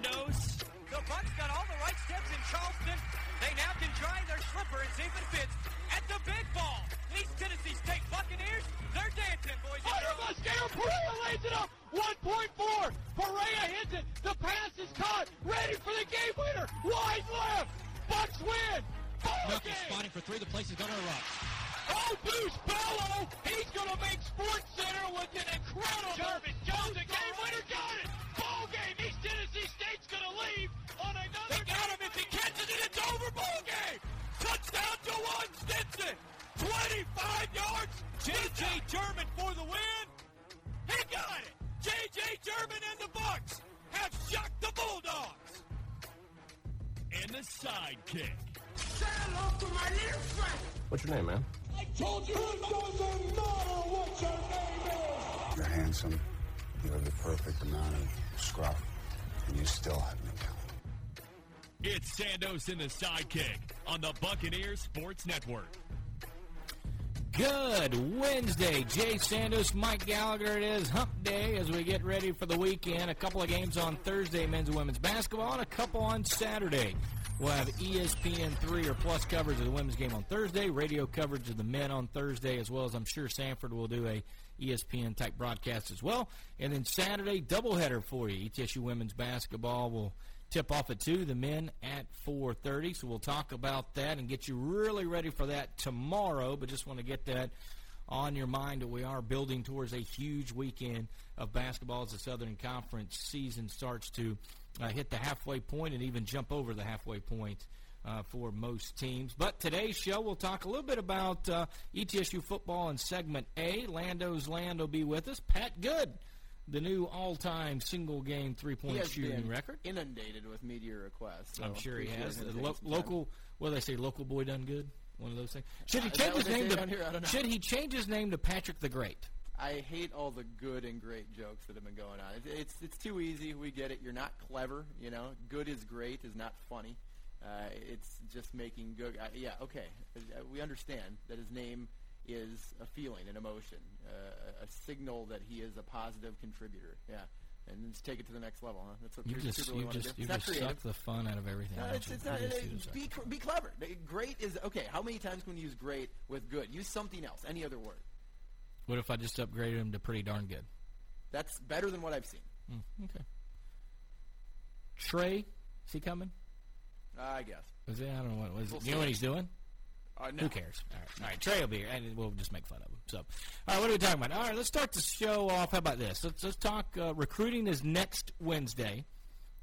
Sandos. The Bucks got all the right steps in Charleston. They now can try their slipper and see if it fits at the big ball. East Tennessee State Buccaneers, they're dancing, boys and Hunter girls. Mosquero, Perea lays it up. 1.4. Perea hits it. The pass is caught. Ready for the game winner. Wide left. Bucks win. Ball Milk is game. spotting for three. The place is going to erupt. Oh, Deuce Bello. He's going to make Sports Center with an incredible. Jarvis Jones, the game winner got it. Ball game. East Tennessee State's going to leave on another. They got him. If he catches it, it's over. Ball game. Touchdown to one Stinson. 25 yards. J.J. German for the win. He got it. J.J. German and the Bucks have shocked the Bulldogs. And the sidekick. Saddle for my air friend! What's your name, man? I told you it doesn't matter what your name is. You're handsome. You have the perfect amount of scruff, and you still have no talent. It's Sandos and the sidekick on the Buccaneers Sports Network. Good Wednesday. Jay Sandos, Mike Gallagher. It is hump day as we get ready for the weekend. A couple of games on Thursday, men's and women's basketball, and a couple on Saturday. We'll have E ESPN 3 or plus coverage of the women's game on Thursday, radio coverage of the men on Thursday, as well as I'm sure Samford will do a ESPN type broadcast as well. And then Saturday, doubleheader for you. ETSU women's basketball will tip off at 2, the men at 4.30. So we'll talk about that and get you really ready for that tomorrow. But just want to get that on your mind that we are building towards a huge weekend of basketball as the Southern Conference season starts to uh, hit the halfway point and even jump over the halfway point uh, for most teams. But today's show, we'll talk a little bit about uh, ETSU football in segment A. Lando's Land will be with us. Pat Good, the new all-time single-game three-point shooting been record. inundated with media requests. So I'm sure he has. The lo- local, what do they say? Local boy done good. One of those things. Should he Uh, change his name to? here? I don't know. Should he change his name to Patrick the Great? I hate all the good and great jokes that have been going on. It's, it's it's too easy. We get it. You're not clever. You know, good is great is not funny. Uh, it's just making good. Uh, yeah, okay. Uh, We understand that his name is a feeling, an emotion, uh, a signal that he is a positive contributor. Yeah, and let's take it to the next level. Huh? That's what You just really you just you just suck the fun out of everything. No, it's, it's not. just be cl- be clever. Great is okay. How many times can we use great with good? Use something else. Any other word. What if I just upgraded him to pretty darn good? That's better than what I've seen. Hmm, okay. Trey, is he coming? I guess. Is he? I don't know what. Was We'll you know what he's doing? Uh, no. Who cares? All right, all right. Trey will be here, and we'll just make fun of him. So, all right, what are we talking about? All right, let's start the show off. How about this? Let's let's talk. Uh, recruiting is next Wednesday.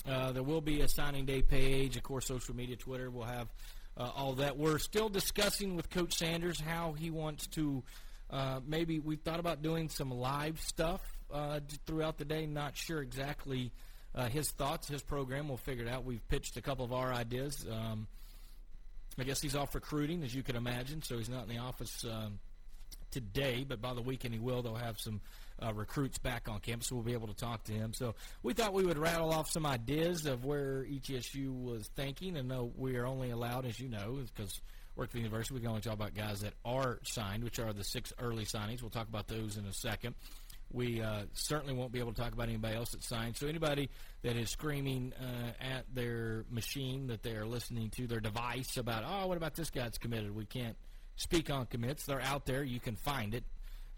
Uh, there will be a signing day page, of course, social media, Twitter. We'll have uh, all that. We're still discussing with Coach Sanders how he wants to. Uh, maybe we thought about doing some live stuff uh, throughout the day. Not sure exactly uh, his thoughts, his program. We'll figure it out. We've pitched a couple of our ideas. Um, I guess he's off recruiting, as you can imagine, so he's not in the office um, today. But by the weekend, he will. They'll have some uh, recruits back on campus, we'll be able to talk to him. So we thought we would rattle off some ideas of where ETSU was thinking, and no, we are only allowed, as you know, because work at the university, we can only talk about guys that are signed, which are the six early signings. We'll talk about those in a second. We uh, certainly won't be able to talk about anybody else that signed. So anybody that is screaming uh, at their machine that they are listening to their device about, oh, what about this guy that's committed? We can't speak on commits. They're out there. You can find it.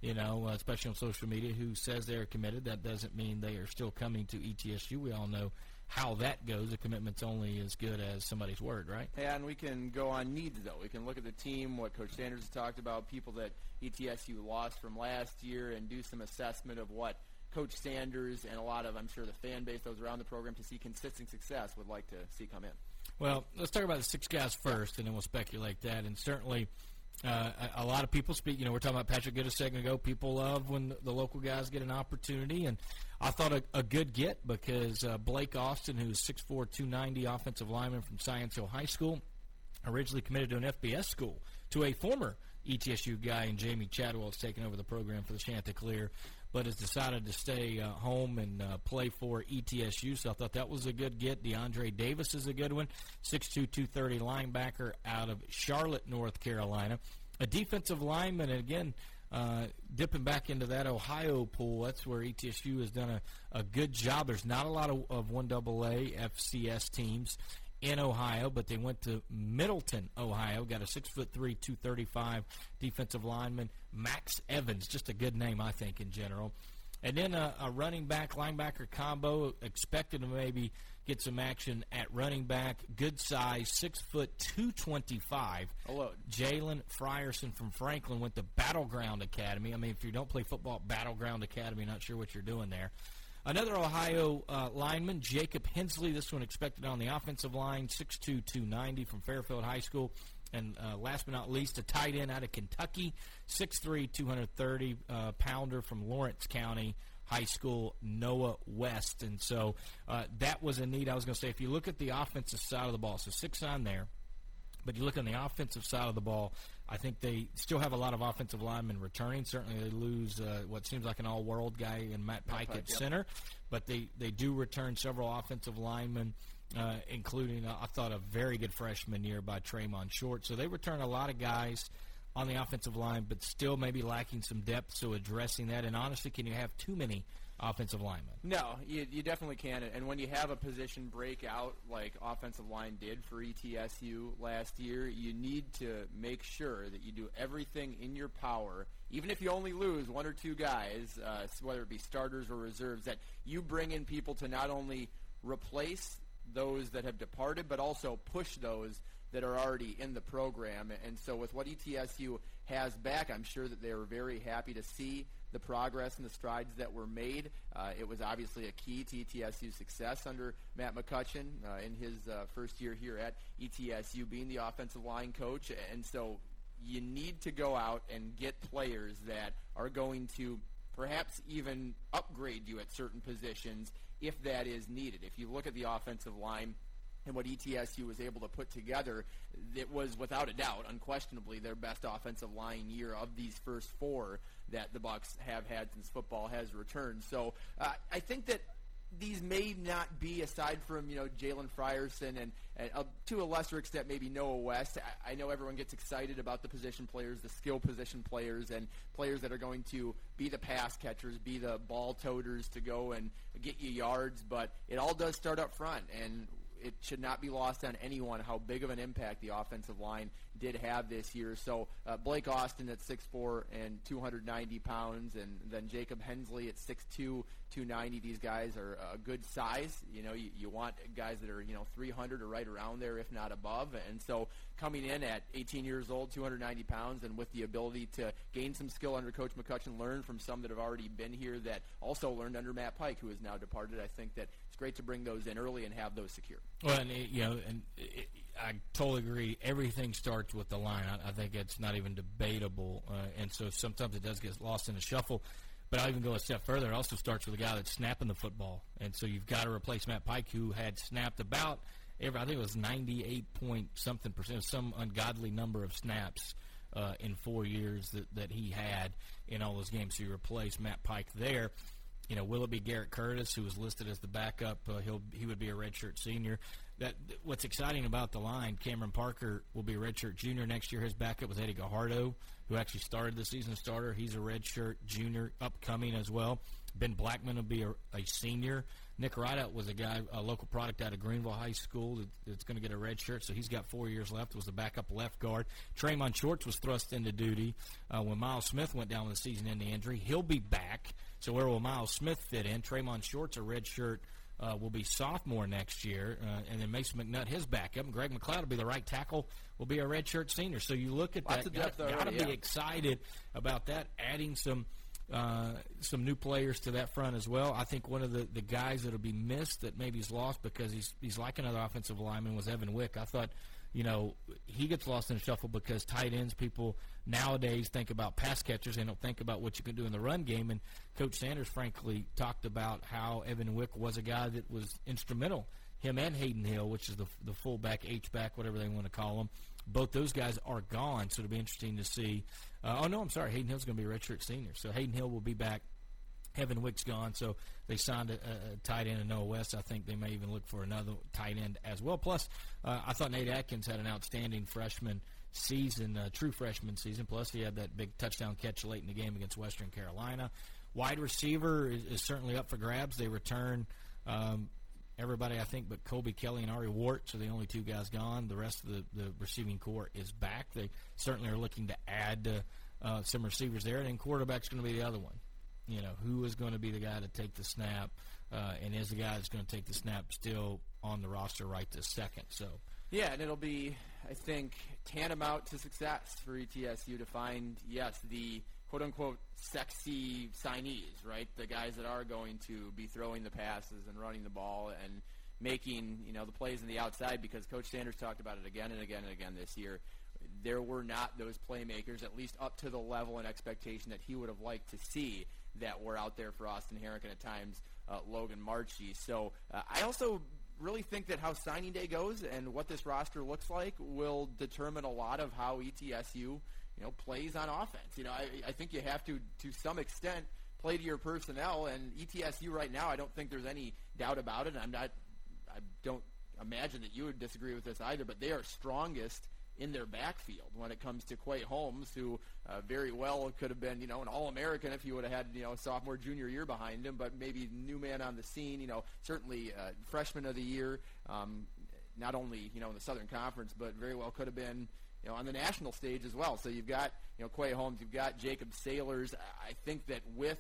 You know, uh, especially on social media, who says they are committed. That doesn't mean they are still coming to ETSU. We all know how that goes. A commitment's only as good as somebody's word, right? Yeah, and we can go on needs though. We can look at the team, what Coach Sanders has talked about, people that ETSU lost from last year, and do some assessment of what Coach Sanders and a lot of, I'm sure, the fan base, those around the program, to see consistent success, would like to see come in. Well, let's talk about the six guys first, and then we'll speculate that. And certainly, uh, a, a lot of people speak. You know, we're talking about Patrick Good a second ago. People love when the, local guys get an opportunity, and I thought a, a good get because uh, Blake Austin, who's 6'4", 290 offensive lineman from Science Hill High School, originally committed to an FBS school to a former ETSU guy, and Jamey Chadwell has taken over the program for the Chanticleer, but has decided to stay uh, home and uh, play for ETSU. So I thought that was a good get. DeAndre Davis is a good one, 6'2", 230 linebacker out of Charlotte, North Carolina. A defensive lineman, and again, uh, dipping back into that Ohio pool, that's where ETSU has done a, a good job. There's not a lot of, of 1AA FCS teams in Ohio, but they went to Middletown, Ohio. Got a six foot three, two thirty five defensive lineman, Max Evans. Just a good name, I think, in general. And then a, a running back linebacker combo expected to maybe get some action at running back. Good size, six foot two twenty five. Hello. Oh, Jalen Frierson from Franklin went to Battleground Academy. I mean, if you don't play football, Battleground Academy, not sure what you're doing there. Another Ohio uh, lineman, Jacob Hensley. This one expected on the offensive line, 6'2", 290 from Fairfield High School. And uh, last but not least, a tight end out of Kentucky, 6'3", 230 uh, pounder from Lawrence County High School, Noah West. And so uh, that was a need. I was going to say, if you look at the offensive side of the ball, so six on there, but you look on the offensive side of the ball, I think they still have a lot of offensive linemen returning. Certainly, they lose uh, what seems like an all-world guy in Matt Pike, Pike, at yep. center, but they they do return several offensive linemen. Uh, including, uh, I thought, a very good freshman year by Traymon Short. So they return a lot of guys on the offensive line, but still maybe lacking some depth. So addressing that, and honestly, can you have too many offensive linemen? No, you, you definitely can. And when you have a position breakout like offensive line did for ETSU last year, you need to make sure that you do everything in your power, even if you only lose one or two guys, uh, whether it be starters or reserves, that you bring in people to not only replace those that have departed, but also push those that are already in the program. And so, with what ETSU has back, I'm sure that they were very happy to see the progress and the strides that were made. Uh, it was obviously a key to ETSU's success under Matt McCutcheon uh, in his uh, first year here at ETSU, being the offensive line coach. And so, you need to go out and get players that are going to perhaps even upgrade you at certain positions if that is needed. If you look at the offensive line, and what ETSU was able to put together, it was without a doubt, unquestionably, their best offensive line year of these first four that the Bucks have had since football has returned. So uh, I think that these may not be, aside from you know Jalen Frierson and, and uh, to a lesser extent maybe Noah West. I, I know everyone gets excited about the position players, the skill position players, and players that are going to be the pass catchers, be the ball toters to go and get you yards. But it all does start up front, and it should not be lost on anyone how big of an impact the offensive line did have this year. So uh, Blake Austin at 6'4 and 290 pounds, and then Jacob Hensley at 6'2, 290. These guys are a good size. You know, you, you want guys that are you know 300 or right around there, if not above. And so coming in at 18 years old, 290 pounds, and with the ability to gain some skill under Coach McCutcheon, learn from some that have already been here that also learned under Matt Pike, who has now departed. I think that great to bring those in early and have those secure. Well, and it, you know, and it, I totally agree. Everything starts with the line. I, I think it's not even debatable, uh, and so sometimes it does get lost in the shuffle. But I'll even go a step further. It also starts with a guy that's snapping the football, and so you've got to replace Matt Pike, who had snapped about every. I think it was ninety-eight point something percent, some ungodly number of snaps uh, in four years that that he had in all those games. So you replace Matt Pike there you know, will it be Garrett Curtis, who was listed as the backup? Uh, he'll he would be a redshirt senior. That what's exciting about the line, Cameron Parker will be a redshirt junior next year. His backup was Eddie Gajardo, who actually started the season starter. He's a redshirt junior, upcoming as well. Ben Blackman will be a, a senior. Nick Rideout was a guy, a local product out of Greeneville High School that, that's going to get a red shirt, so he's got four years left. Was the backup left guard. Traymon Shorts was thrust into duty uh, when Miles Smith went down with a season-ending injury. He'll be back. So where will Miles Smith fit in? Traymon Shorts, a red shirt, uh, will be sophomore next year, uh, and then Mason McNutt, his backup, and Greg McLeod will be the right tackle, will be a redshirt senior. So you look at Lots that, depth got to already, be yeah. excited about that, adding some uh, some new players to that front as well. I think one of the, the guys that'll be missed that maybe he's lost because he's he's like another offensive lineman was Evan Wick. I thought, you know, he gets lost in the shuffle because tight ends people nowadays think about pass catchers. They don't think about what you can do in the run game. And Coach Sanders, frankly, talked about how Evan Wick was a guy that was instrumental. Him and Hayden Hill, which is the the fullback, H back, whatever they want to call him. Both those guys are gone, so it'll be interesting to see. Uh, oh no, I'm sorry, Hayden Hill's going to be a redshirt senior, so Hayden Hill will be back Evan Wick's gone, so they signed a, a tight end in Noah West. I think they may even look for another tight end as well. Plus, uh, I thought Nate Atkins had an outstanding freshman season, uh, true freshman season. Plus, he had that big touchdown catch late in the game against Western Carolina. Wide receiver is, is certainly up for grabs. They return um, everybody, I think, but Colby Kelly and Ari Wart are the only two guys gone. The rest of the, the receiving corps is back. They certainly are looking to add uh, uh, some receivers there, and then quarterback's going to be the other one. You know, who is going to be the guy to take the snap, uh, and is the guy that's going to take the snap still on the roster right this second? So, Yeah, and it'll be, I think, tantamount to success for ETSU to find, yes, the quote unquote sexy signees, right? The guys that are going to be throwing the passes and running the ball and making, you know, the plays on the outside because Coach Sanders talked about it again and again and again this year. There were not those playmakers, at least up to the level and expectation that he would have liked to see that were out there for Austin Herrick and at times uh, Logan Marchi. So uh, I also really think that how signing day goes and what this roster looks like will determine a lot of how ETSU, you know, plays on offense. You know, I, I think you have to, to some extent, play to your personnel. And ETSU right now, I don't think there's any doubt about it. I'm not, I don't imagine that you would disagree with this either. But they are strongest in their backfield when it comes to Quay Holmes, who uh, very well could have been, you know, an All-American if he would have had, you know, sophomore, junior year behind him, but maybe new man on the scene, you know, certainly uh, freshman of the year, um, not only, you know, in the Southern Conference, but very well could have been, you know, on the national stage as well. So you've got, you know, Quay Holmes, you've got Jacob Sailors. I think that with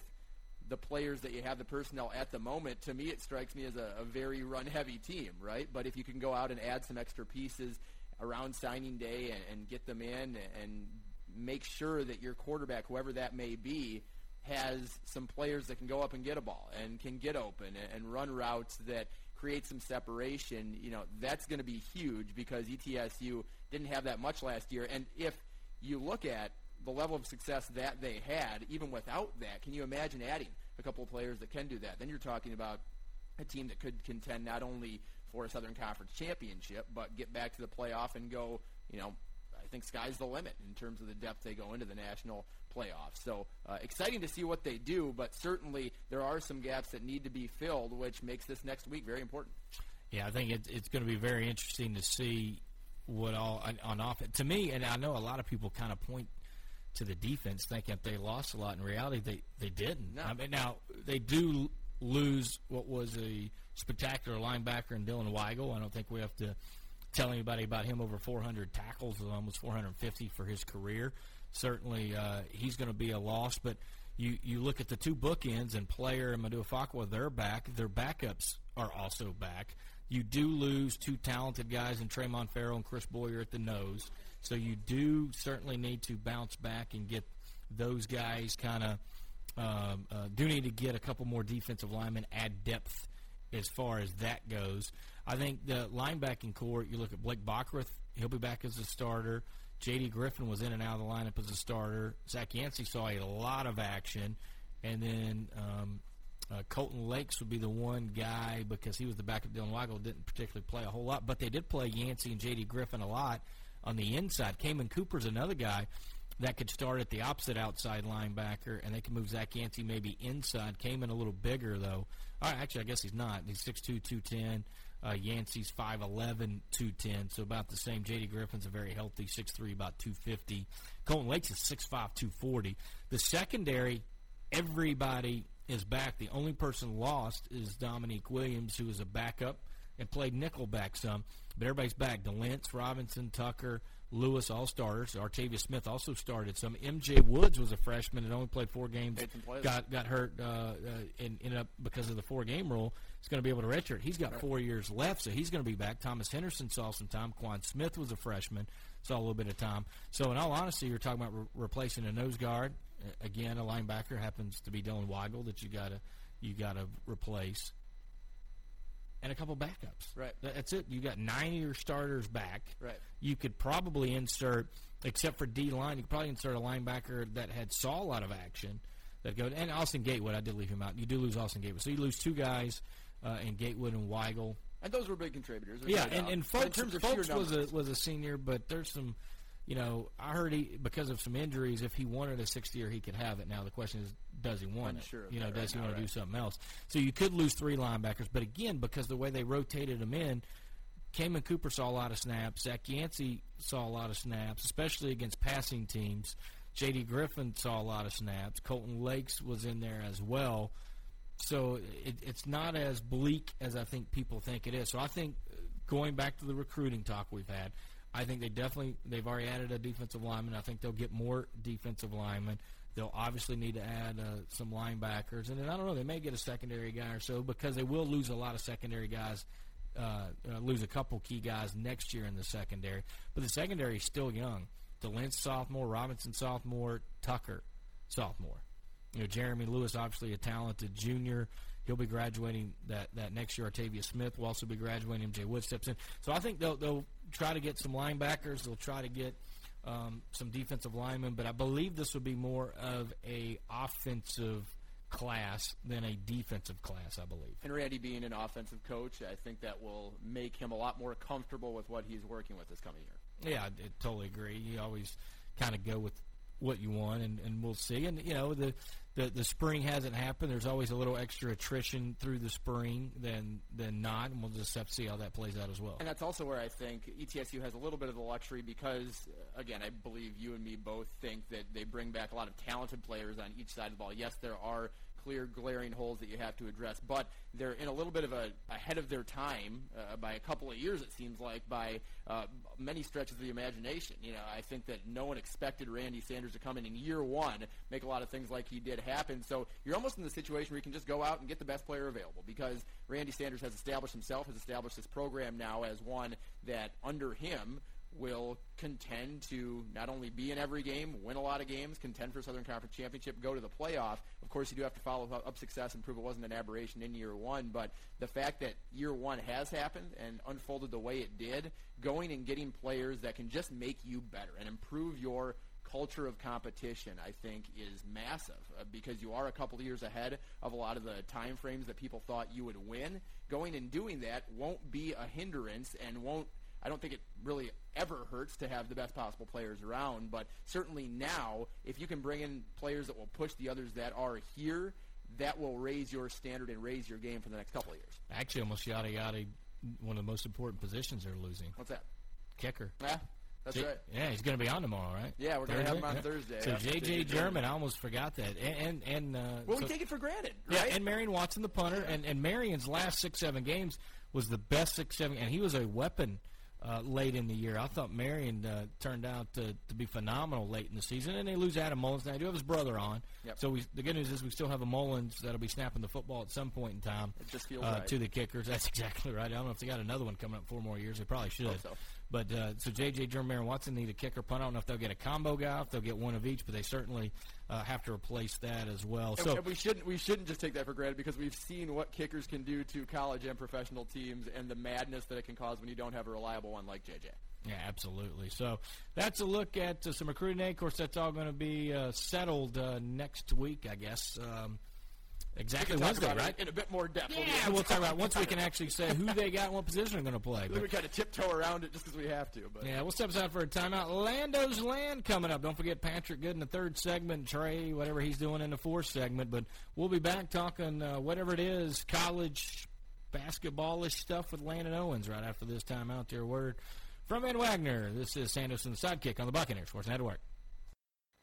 the players that you have, the personnel at the moment, to me it strikes me as a, a very run-heavy team, right? But if you can go out and add some extra pieces around signing day and, and get them in and make sure that your quarterback, whoever that may be, has some players that can go up and get a ball and can get open and, and run routes that create some separation, you know, that's going to be huge because ETSU didn't have that much last year. And if you look at the level of success that they had, even without that, can you imagine adding a couple of players that can do that? Then you're talking about a team that could contend not only for a Southern Conference championship, but get back to the playoff and go, you know, I think sky's the limit in terms of the depth they go into the national playoffs. So uh, exciting to see what they do, but certainly there are some gaps that need to be filled, which makes this next week very important. Yeah, I think it, it's going to be very interesting to see what all on, on offense. To me, and I know a lot of people kind of point to the defense, thinking that they lost a lot. In reality, they they didn't. No. I mean, now they do lose what was a spectacular linebacker in Dylan Weigel. I don't think we have to tell anybody about him over 400 tackles, almost 450 for his career. Certainly, uh, he's going to be a loss. But you you look at the two bookends and Player and Maduafakwa, they're back. Their backups are also back. You do lose two talented guys in Tremont Farrell and Chris Boyer at the nose. So you do certainly need to bounce back and get those guys kind of um, uh, do need to get a couple more defensive linemen, add depth as far as that goes. I think the linebacking corps, you look at Blake Bachrath, he'll be back as a starter. J.D. Griffin was in and out of the lineup as a starter. Zach Yancey saw a lot of action. And then um, uh, Colton Lakes would be the one guy because he was the backup. Dylan Weigel didn't particularly play a whole lot, but they did play Yancey and J.D. Griffin a lot on the inside. Cayman Cooper's another guy that could start at the opposite outside linebacker, and they can move Zach Yancey maybe inside. Cayman a little bigger, though. Right, actually, I guess he's not. He's 6'2", 210. Uh, Yancey's 5'11", 210, so about the same. J.D. Griffin's a very healthy 6'3", about 250. Colton Lakes is 6'5", 240. The secondary, everybody is back. The only person lost is Dominique Williams, who is a backup and played nickelback some. But everybody's back. DeLentz, Robinson, Tucker, Lewis, all starters. Artavia Smith also started some. M.J. Woods was a freshman and only played four games. Got got hurt uh, uh, and ended up because of the four game rule. He's going to be able to redshirt. He's got four years left, so he's going to be back. Thomas Henderson saw some time. Quan Smith was a freshman, saw a little bit of time. So in all honesty, you're talking about re- replacing a nose guard. Again, a linebacker happens to be Dylan Weigel that you got to you got to replace and a couple backups. Right. That's it. You got nine of your starters back. Right. You could probably insert, except for D line, you could probably insert a linebacker that had saw a lot of action. That go and Austin Gatewood. I did leave him out. You do lose Austin Gatewood, so you lose two guys uh, in Gatewood and Weigel. And those were big contributors. Yeah, no and, and But in folks, terms of folks was a was a senior, but there's some, you know, I heard he because of some injuries, if he wanted a sixth year, he could have it. Now the question is, does he want Unsure it? of You know, does right he want to do something else? So you could lose three linebackers, but again, because the way they rotated them in, Kamen Cooper saw a lot of snaps. Zach Yancey saw a lot of snaps, especially against passing teams. J.D. Griffin saw a lot of snaps. Colton Lakes was in there as well. So it, it's not as bleak as I think people think it is. So I think uh, going back to the recruiting talk we've had, I think they definitely they've already added a defensive lineman. I think they'll get more defensive linemen. They'll obviously need to add uh, some linebackers, and then I don't know. They may get a secondary guy or so because they will lose a lot of secondary guys. Uh, uh, lose a couple key guys next year in the secondary, but the secondary is still young. DeLynch sophomore, Robinson sophomore, Tucker sophomore. You know, Jeremy Lewis, obviously a talented junior. He'll be graduating that, that next year. Artavia Smith will also be graduating. MJ Wood steps in. So I think they'll, they'll try to get some linebackers. They'll try to get um, some defensive linemen. But I believe this will be more of a offensive class than a defensive class, I believe. And Randy being an offensive coach, I think that will make him a lot more comfortable with what he's working with this coming year. Yeah, I, I totally agree. You always kind of go with what you want, and, and we'll see. And you know, the, the the spring hasn't happened. There's always a little extra attrition through the spring than than not, and we'll just have to see how that plays out as well. And that's also where I think ETSU has a little bit of the luxury because, again, I believe you and me both think that they bring back a lot of talented players on each side of the ball. Yes, there are clear, glaring holes that you have to address, but they're in a little bit of a ahead of their time uh, by a couple of years. It seems like by uh, many stretches of the imagination. You know, I think that no one expected Randy Sanders to come in in year one, make a lot of things like he did happen. So you're almost in the situation where you can just go out and get the best player available because Randy Sanders has established himself, has established this program now as one that under him will contend to not only be in every game, win a lot of games, contend for Southern Conference Championship, go to the playoff. Of course, you do have to follow up success and prove it wasn't an aberration in year one. But the fact that year one has happened and unfolded the way it did, going and getting players that can just make you better and improve your culture of competition, I think, is massive uh, because you are a couple of years ahead of a lot of the time frames that people thought you would win. Going and doing that won't be a hindrance and won't I don't think it really ever hurts to have the best possible players around, but certainly now, if you can bring in players that will push the others that are here, that will raise your standard and raise your game for the next couple of years. Actually, almost yada yada, one of the most important positions they're losing. What's that? Kicker. Yeah, that's J- right. Yeah, he's going to be on tomorrow, right? Yeah, we're gonna have him on Yeah. Thursday. So JJ German, I almost forgot that, and and, and uh, Well, so- we take it for granted, Yeah, and Marion Watson, the punter, and, and Marion's last six, seven games was the best six, seven, and he was a weapon uh, late in the year. I thought Marion uh, turned out to, to be phenomenal late in the season, and they lose Adam Mullins. Now, I do have his brother on, Yep. so we, the good news is we still have a Mullins that'll be snapping the football at some point in time It just feels uh, right. to the kickers. That's exactly right. I don't know if they got another one coming up four more years. They probably should. So. But uh, so J.J. Marion Watson need a kicker punt. I don't know if they'll get a combo guy, if they'll get one of each, but they certainly uh, have to replace that as well. And- So and we shouldn't we shouldn't just take that for granted because we've seen what kickers can do to college and professional teams and the madness that it can cause when you don't have a reliable one like JJ. Yeah, absolutely. So that's a look at uh, some recruiting. Of course, that's all going to be uh, settled uh, next week, I guess. Um, exactly We Wednesday, right? in a bit more depth. Yeah, get we'll talk about once we can actually say who they got and what position they're going to play. But, we kind of tiptoe around it just because we have to. But yeah, we'll step aside for a timeout. Lando's Land coming up. Don't forget Patrick Good in the third segment, Trey, whatever he's doing in the fourth segment. But we'll be back talking uh, whatever it is, college basketballish stuff with Landon Owens right after this timeout. Dear word from Ed Wagner. This is Sandos and Sidekick on the Buccaneers Sports Network.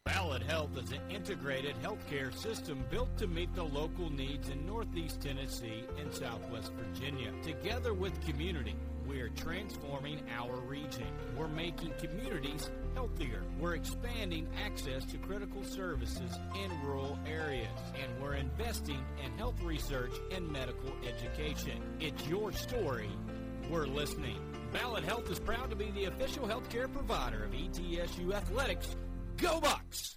Ballad Health is an integrated healthcare system built to meet the local needs in Northeast Tennessee and Southwest Virginia. Together with community, we are transforming our region. We're making communities healthier. We're expanding access to critical services in rural areas. And we're investing in health research and medical education. It's your story. We're listening. Ballad Health is proud to be the official healthcare provider of ETSU Athletics. Go Bucks!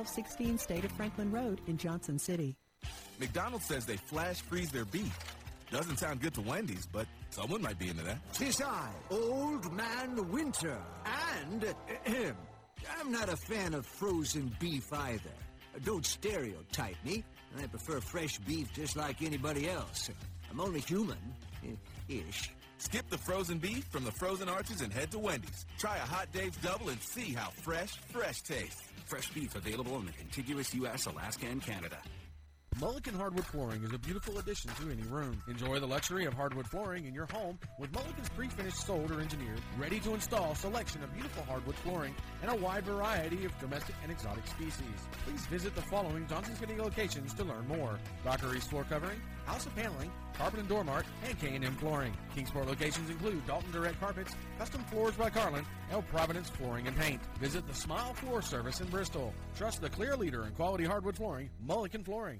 1216 State of Franklin Road in Johnson City. McDonald's says they flash freeze their beef. Doesn't sound good to Wendy's, but someone might be into that. Tis I, Old Man Winter, and ahem, I'm not a fan of frozen beef either. Don't stereotype me. I prefer fresh beef just like anybody else. I'm only human, eh, ish. Skip the frozen beef from the frozen arches and head to Wendy's. Try a Hot Dave's Double and see how fresh, fresh tastes. Fresh beef available in the contiguous U.S., Alaska, and Canada. Mullican Hardwood Flooring is a beautiful addition to any room. Enjoy the luxury of hardwood flooring in your home with Mullican's pre-finished sold or engineered, ready to install selection of beautiful hardwood flooring and a wide variety of domestic and exotic species. Please visit the following Johnson City locations to learn more. East Floor Covering, House of Paneling, Carpet and Door Mart, and K&M Flooring. Kingsport locations include Dalton Direct Carpets, Custom Floors by Carlin, El Providence Flooring and Paint. Visit the Smile Floor Service in Bristol. Trust the clear leader in quality hardwood flooring, Mullican Flooring.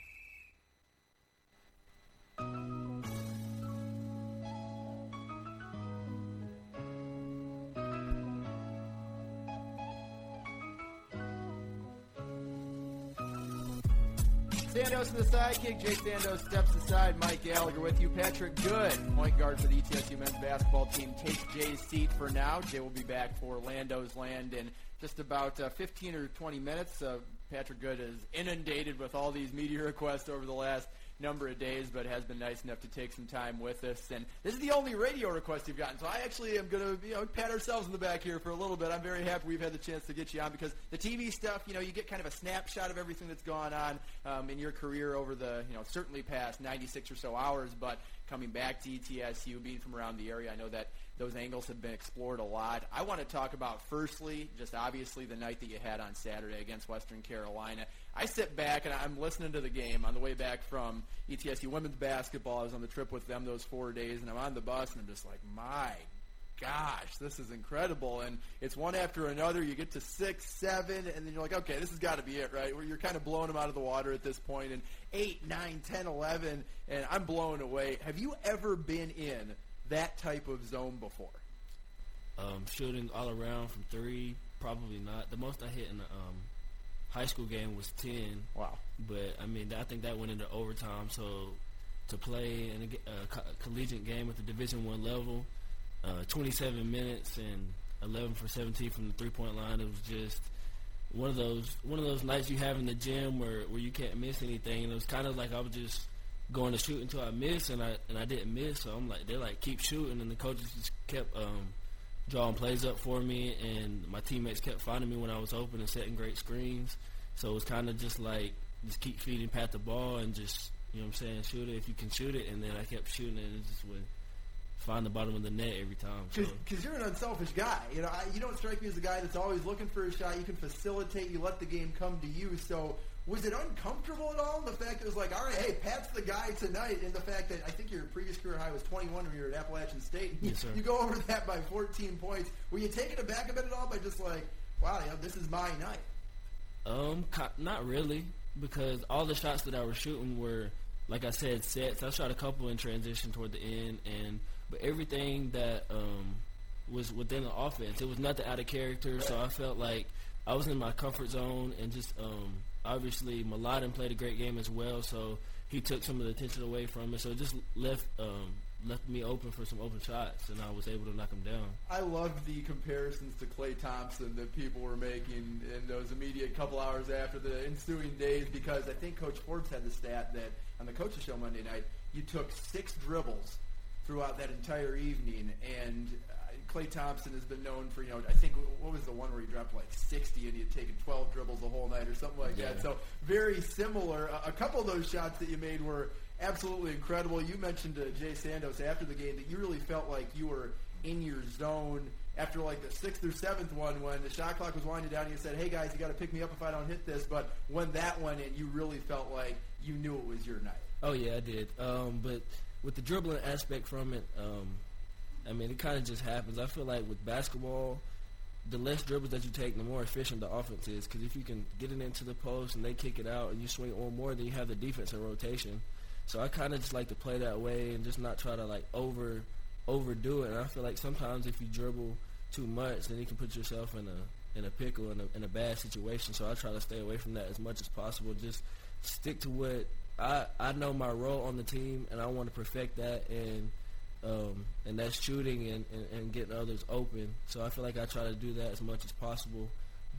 Sandos in the sidekick. Jay Sandos steps aside. Mike Gallagher with you. Patrick Good, point guard for the ETSU men's basketball team, takes Jay's seat for now. Jay will be back for Lando's Land in just about uh, 15 or 20 minutes. Uh, Patrick Good is inundated with all these media requests over the last number of days, but has been nice enough to take some time with us. And this is the only radio request you've gotten, so I actually am going to you know pat ourselves in the back here for a little bit. I'm very happy we've had the chance to get you on because the TV stuff, you know, you get kind of a snapshot of everything that's gone on um, in your career over the you know certainly past 96 or so hours, but coming back to ETSU, being from around the area, I know that those angles have been explored a lot. I want to talk about, firstly, just obviously the night that you had on Saturday against Western Carolina. I sit back and I'm listening to the game on the way back from ETSU women's basketball. I was on the trip with them those four days, and I'm on the bus, and I'm just like, my gosh, this is incredible. And it's one after another. You get to six, seven, and then you're like, okay, this has got to be it, right? Where you're kind of blowing them out of the water at this point. And eight, nine, ten, eleven, and I'm blown away. Have you ever been in that type of zone before? Um, shooting all around from three, probably not. The most I hit in the um, high school game was ten. Wow. But I mean, I think that went into overtime. So to play in a, a co- collegiate game at the Division One level, uh, 27 minutes and 11 for 17 from the three point line. It was just one of those one of those nights you have in the gym where, where you can't miss anything. And it was kind of like I was just going to shoot until I missed, and I and I didn't miss. So I'm like, they're like, keep shooting, and the coaches just kept um, drawing plays up for me, and my teammates kept finding me when I was open and setting great screens. So it was kind of just like just keep feeding Pat the ball and just you know what I'm saying shoot it if you can shoot it, and then I kept shooting it and it just would find the bottom of the net every time. Because So. you're an unselfish guy. You know, I, you don't strike me as a guy that's always looking for a shot. You can facilitate. You let the game come to you. So was it uncomfortable at all? The fact that it was like, all right, hey, Pat's the guy tonight, and the fact that I think your previous career high was 21 when you were at Appalachian State. Yes, sir. You go over that by 14 points. Were you taken aback a bit at all by just like, wow, you know, this is my night? Um, not really, because all the shots that I was shooting were, like I said, sets. I shot a couple in transition toward the end, and but everything that um was within the offense, it was nothing out of character. So I felt like I was in my comfort zone, and just um obviously Mladen played a great game as well, so he took some of the attention away from it. So it just left um left me open for some open shots, and I was able to knock them down. I love the comparisons to Klay Thompson that people were making in those immediate couple hours after the ensuing days because I think Coach Forbes had the stat that on the coaches show Monday night you took six dribbles throughout that entire evening and Klay Thompson has been known for, you know, I think what was the one where he dropped like 60 and he had taken 12 dribbles the whole night or something like Yeah. that. So very similar. A, a couple of those shots that you made were absolutely incredible. You mentioned to Jay Sandos after the game that you really felt like you were in your zone after like the sixth or seventh one when the shot clock was winding down. You said, "Hey guys, you got to pick me up if I don't hit this." But when that went in, you really felt like you knew it was your night. Oh yeah, I did. Um, but with the dribbling aspect from it, um, I mean, it kind of just happens. I feel like with basketball, the less dribbles that you take, the more efficient the offense is. Because if you can get it into the post and they kick it out, and you swing on more, then you have the defense in rotation. So I kind of just like to play that way and just not try to like over overdo it. And I feel like sometimes if you dribble too much, then you can put yourself in a in a pickle in a in a bad situation. So I try to stay away from that as much as possible. Just stick to what I I know my role on the team, and I want to perfect that and. Um, and that's shooting and, and, and getting others open. So I feel like I try to do that as much as possible.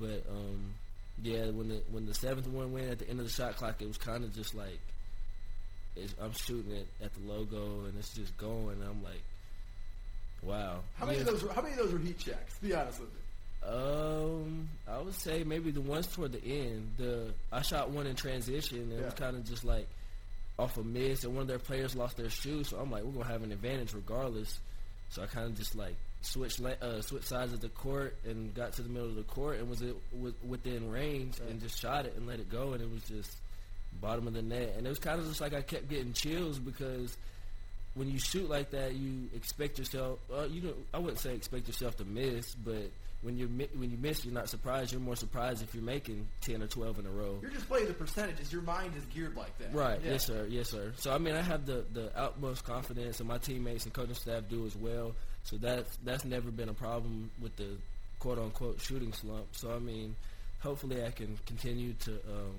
But um, yeah, when the when the seventh one went at the end of the shot clock, it was kind of just like it's, I'm shooting it at the logo and it's just going. And I'm like, wow. How many Yeah. of those? Were, how many of those were heat checks? Be honest with me. Um, I would say maybe the ones toward the end. The I shot one in transition, and it was kind of just like off a miss, and one of their players lost their shoe. So I'm like, we're gonna have an advantage regardless. So I kind of just like switched uh, switched sides of the court and got to the middle of the court and was it was within range and just shot it and let it go, and it was just bottom of the net. And it was kind of just like I kept getting chills because when you shoot like that, you expect yourself. Uh, you know, I wouldn't say expect yourself to miss, but when you when you miss, you're not surprised. You're more surprised if you're making ten or twelve in a row. You're just playing the percentages. Your mind is geared like that. Right. Yeah. Yes, sir. Yes, sir. So I mean, I have the the utmost confidence, and my teammates and coaching staff do as well. So that's that's never been a problem with the quote unquote shooting slump. So I mean, hopefully, I can continue to um,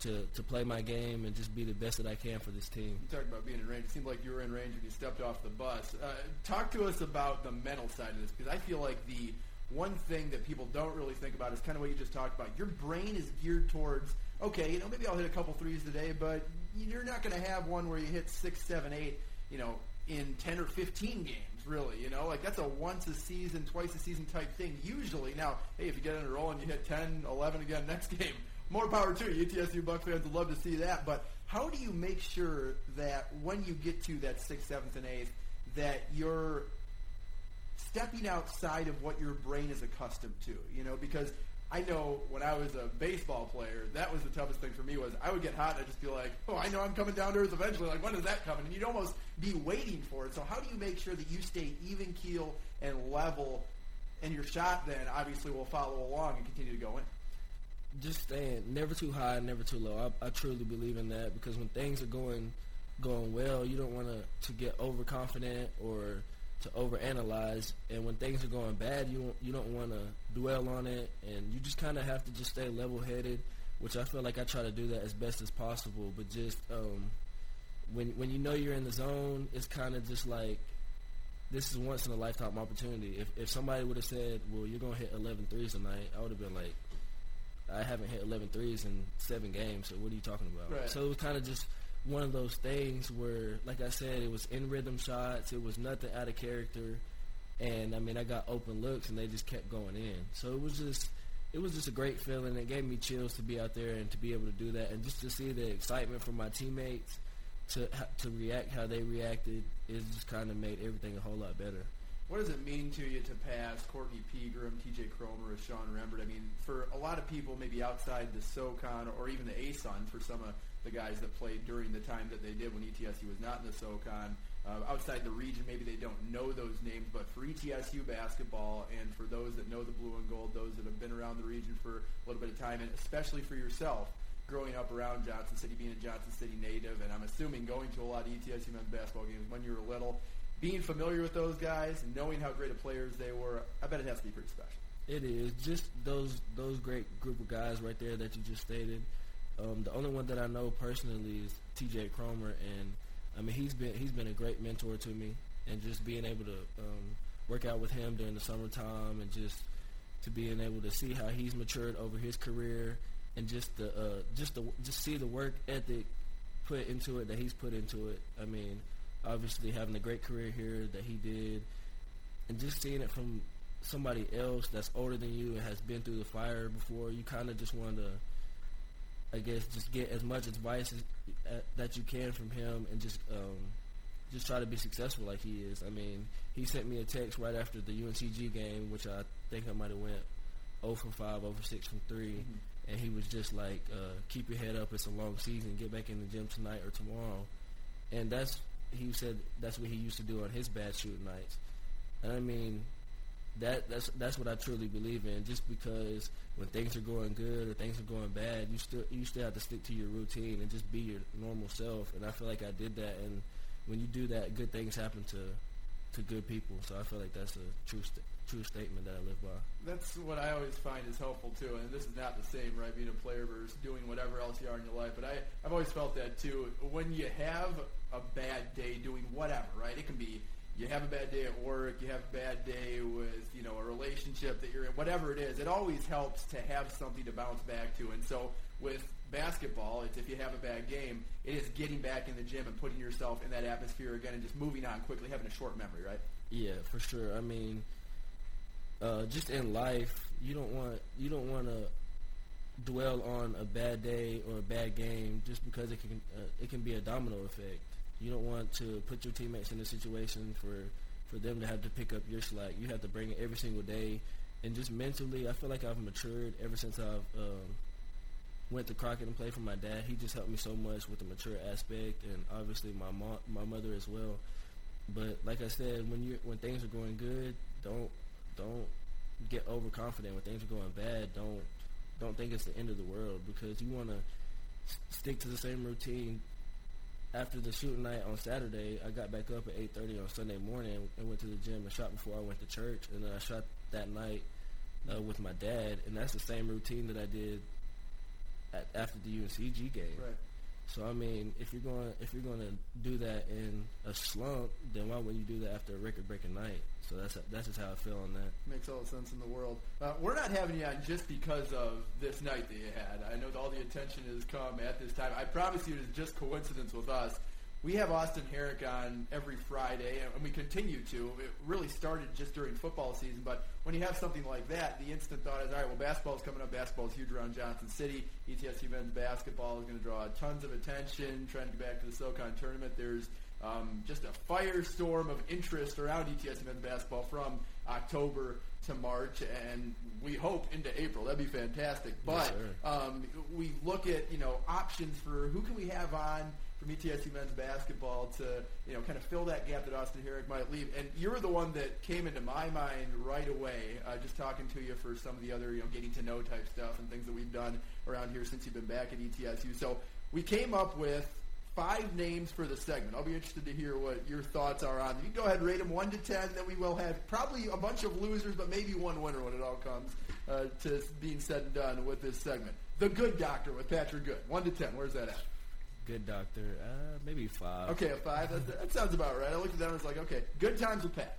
to to play my game and just be the best that I can for this team. You talked about being in range. It seemed like you were in range when you stepped off the bus. Uh, talk to us about the mental side of this because I feel like the one thing that people don't really think about is kind of what you just talked about. Your brain is geared towards, okay, you know, maybe I'll hit a couple threes today, but you're not going to have one where you hit six, seven, eight, you know, in 10 or 15 games, really. You know, like that's a once a season, twice a season type thing usually. Now, hey, if you get in a roll and you hit 10, 11 again next game, more power to you. ETSU fans would love to see that. But how do you make sure that when you get to that sixth, seventh, and eighth, that you're stepping outside of what your brain is accustomed to? You know, because I know when I was a baseball player, that was the toughest thing for me was I would get hot and I'd just be like, oh, I know I'm coming down to earth eventually. Like, when is that coming? And you'd almost be waiting for it. So how do you make sure that you stay even keel and level and your shot then obviously will follow along and continue to go in? Just staying never too high, never too low. I, I truly believe in that because when things are going going well, you don't want to to get overconfident or to overanalyze. And when things are going bad, you you don't want to dwell on it, and you just kind of have to just stay level headed. Which I feel like I try to do that as best as possible. But just um, when when you know you're in the zone, it's kind of just like this is once in a lifetime opportunity. If if somebody would have said, "Well, you're gonna hit 11 threes tonight," I would have been like, I haven't hit 11 threes in seven games, so what are you talking about? Right. So it was kind of just one of those things where, like I said, it was in rhythm shots. It was nothing out of character, and I mean, I got open looks, and they just kept going in. So it was just, it was just a great feeling. It gave me chills to be out there and to be able to do that, and just to see the excitement from my teammates to to react how they reacted. It just kind of made everything a whole lot better. What does it mean to you to pass Courtney Pigram, TJ Cromer, or Sean Rembert? I mean, for a lot of people, maybe outside the SoCon or even the ASUN, for some of the guys that played during the time that they did when ETSU was not in the SoCon, uh, outside the region, maybe they don't know those names. But for ETSU basketball, and for those that know the blue and gold, those that have been around the region for a little bit of time, and especially for yourself, growing up around Johnson City, being a Johnson City native, and I'm assuming going to a lot of ETSU men's basketball games when you were little, being familiar with those guys, knowing how great of players they were, I bet it has to be pretty special. It is just those those great group of guys right there that you just stated. Um, the only one that I know personally is T.J. Cromer, and I mean, he's been he's been a great mentor to me, and just being able to um, work out with him during the summertime, and just to being able to see how he's matured over his career, and just the uh, just the just see the work ethic put into it that he's put into it. I mean, obviously having a great career here that he did, and just seeing it from somebody else that's older than you and has been through the fire before, you kind of just want to, I guess, just get as much advice as, uh, that you can from him and just um, just try to be successful like he is. I mean, he sent me a text right after the UNCG game, which I think I might have went 0 for 5, 0 for 6 from 3. Mm-hmm. And he was just like, uh, keep your head up. It's a long season. Get back in the gym tonight or tomorrow. And that's, he said that's what he used to do on his bad shooting nights. And I mean, that that's that's what I truly believe in. Just because when things are going good or things are going bad, you still you still have to stick to your routine and just be your normal self. And I feel like I did that. And when you do that, good things happen to to good people. So I feel like that's a true st- true statement that I live by. That's what I always find is helpful too. And this is not the same, right? Being a player versus doing whatever else you are in your life. But I, I've always felt that too. When you have a bad day doing whatever, right? It can be you have a bad day at work, you have a bad day with, you know, a relationship that you're in, whatever it is, it always helps to have something to bounce back to. And so with basketball, it's if you have a bad game, it is getting back in the gym and putting yourself in that atmosphere again and just moving on quickly, having a short memory, right? Yeah, for sure. I mean, uh, just in life, you don't want you don't want to dwell on a bad day or a bad game just because it can uh, it can be a domino effect. You don't want to put your teammates in a situation for for them to have to pick up your slack. You have to bring it every single day, and just mentally, I feel like I've matured ever since I've um, went to Crockett and played for my dad. He just helped me so much with the mature aspect, and obviously my mom, my mother as well. But like I said, when you when things are going good, don't don't get overconfident. When things are going bad, don't don't think it's the end of the world because you want to stick to the same routine. After the shooting night on Saturday, I got back up at 8:30 on Sunday morning and went to the gym and shot before I went to church, and then I shot that night uh, with my dad, and that's the same routine that I did at, after the UNCG game. Right. So I mean, if you're going if you're going to do that in a slump, then why wouldn't you do that after a record-breaking night? So that's that's just how I feel on that. Makes all the sense in the world. Uh, we're not having you on just because of this night that you had. I know all the attention has come at this time. I promise you it is just coincidence with us. We have Austin Herrick on every Friday, and we continue to. It really started just during football season, but when you have something like that, the instant thought is, all right, well, basketball's coming up. Basketball's huge around Johnson City. ETSU men's basketball is going to draw tons of attention. Trying to get back to the SoCon tournament, there's um, just a firestorm of interest around ETSU men's basketball from October to March, and we hope into April. That'd be fantastic. But sir. um, we look at you know options for who can we have on from ETSU men's basketball to you know kind of fill that gap that Austin Herrick might leave. And you're the one that came into my mind right away, uh, just talking to you for some of the other you know getting to know type stuff and things that we've done around here since you've been back at ETSU. So we came up with five names for the segment. I'll be interested to hear what your thoughts are on. You can go ahead and rate them one to ten. Then we will have probably a bunch of losers, but maybe one winner when it all comes uh, to being said and done with this segment. The Good Doctor with Patrick Good. One to ten. Where's that at? Good doctor, uh, maybe five. Okay, a five. That, that sounds about right. I looked at that and was like, okay, good times with Pat.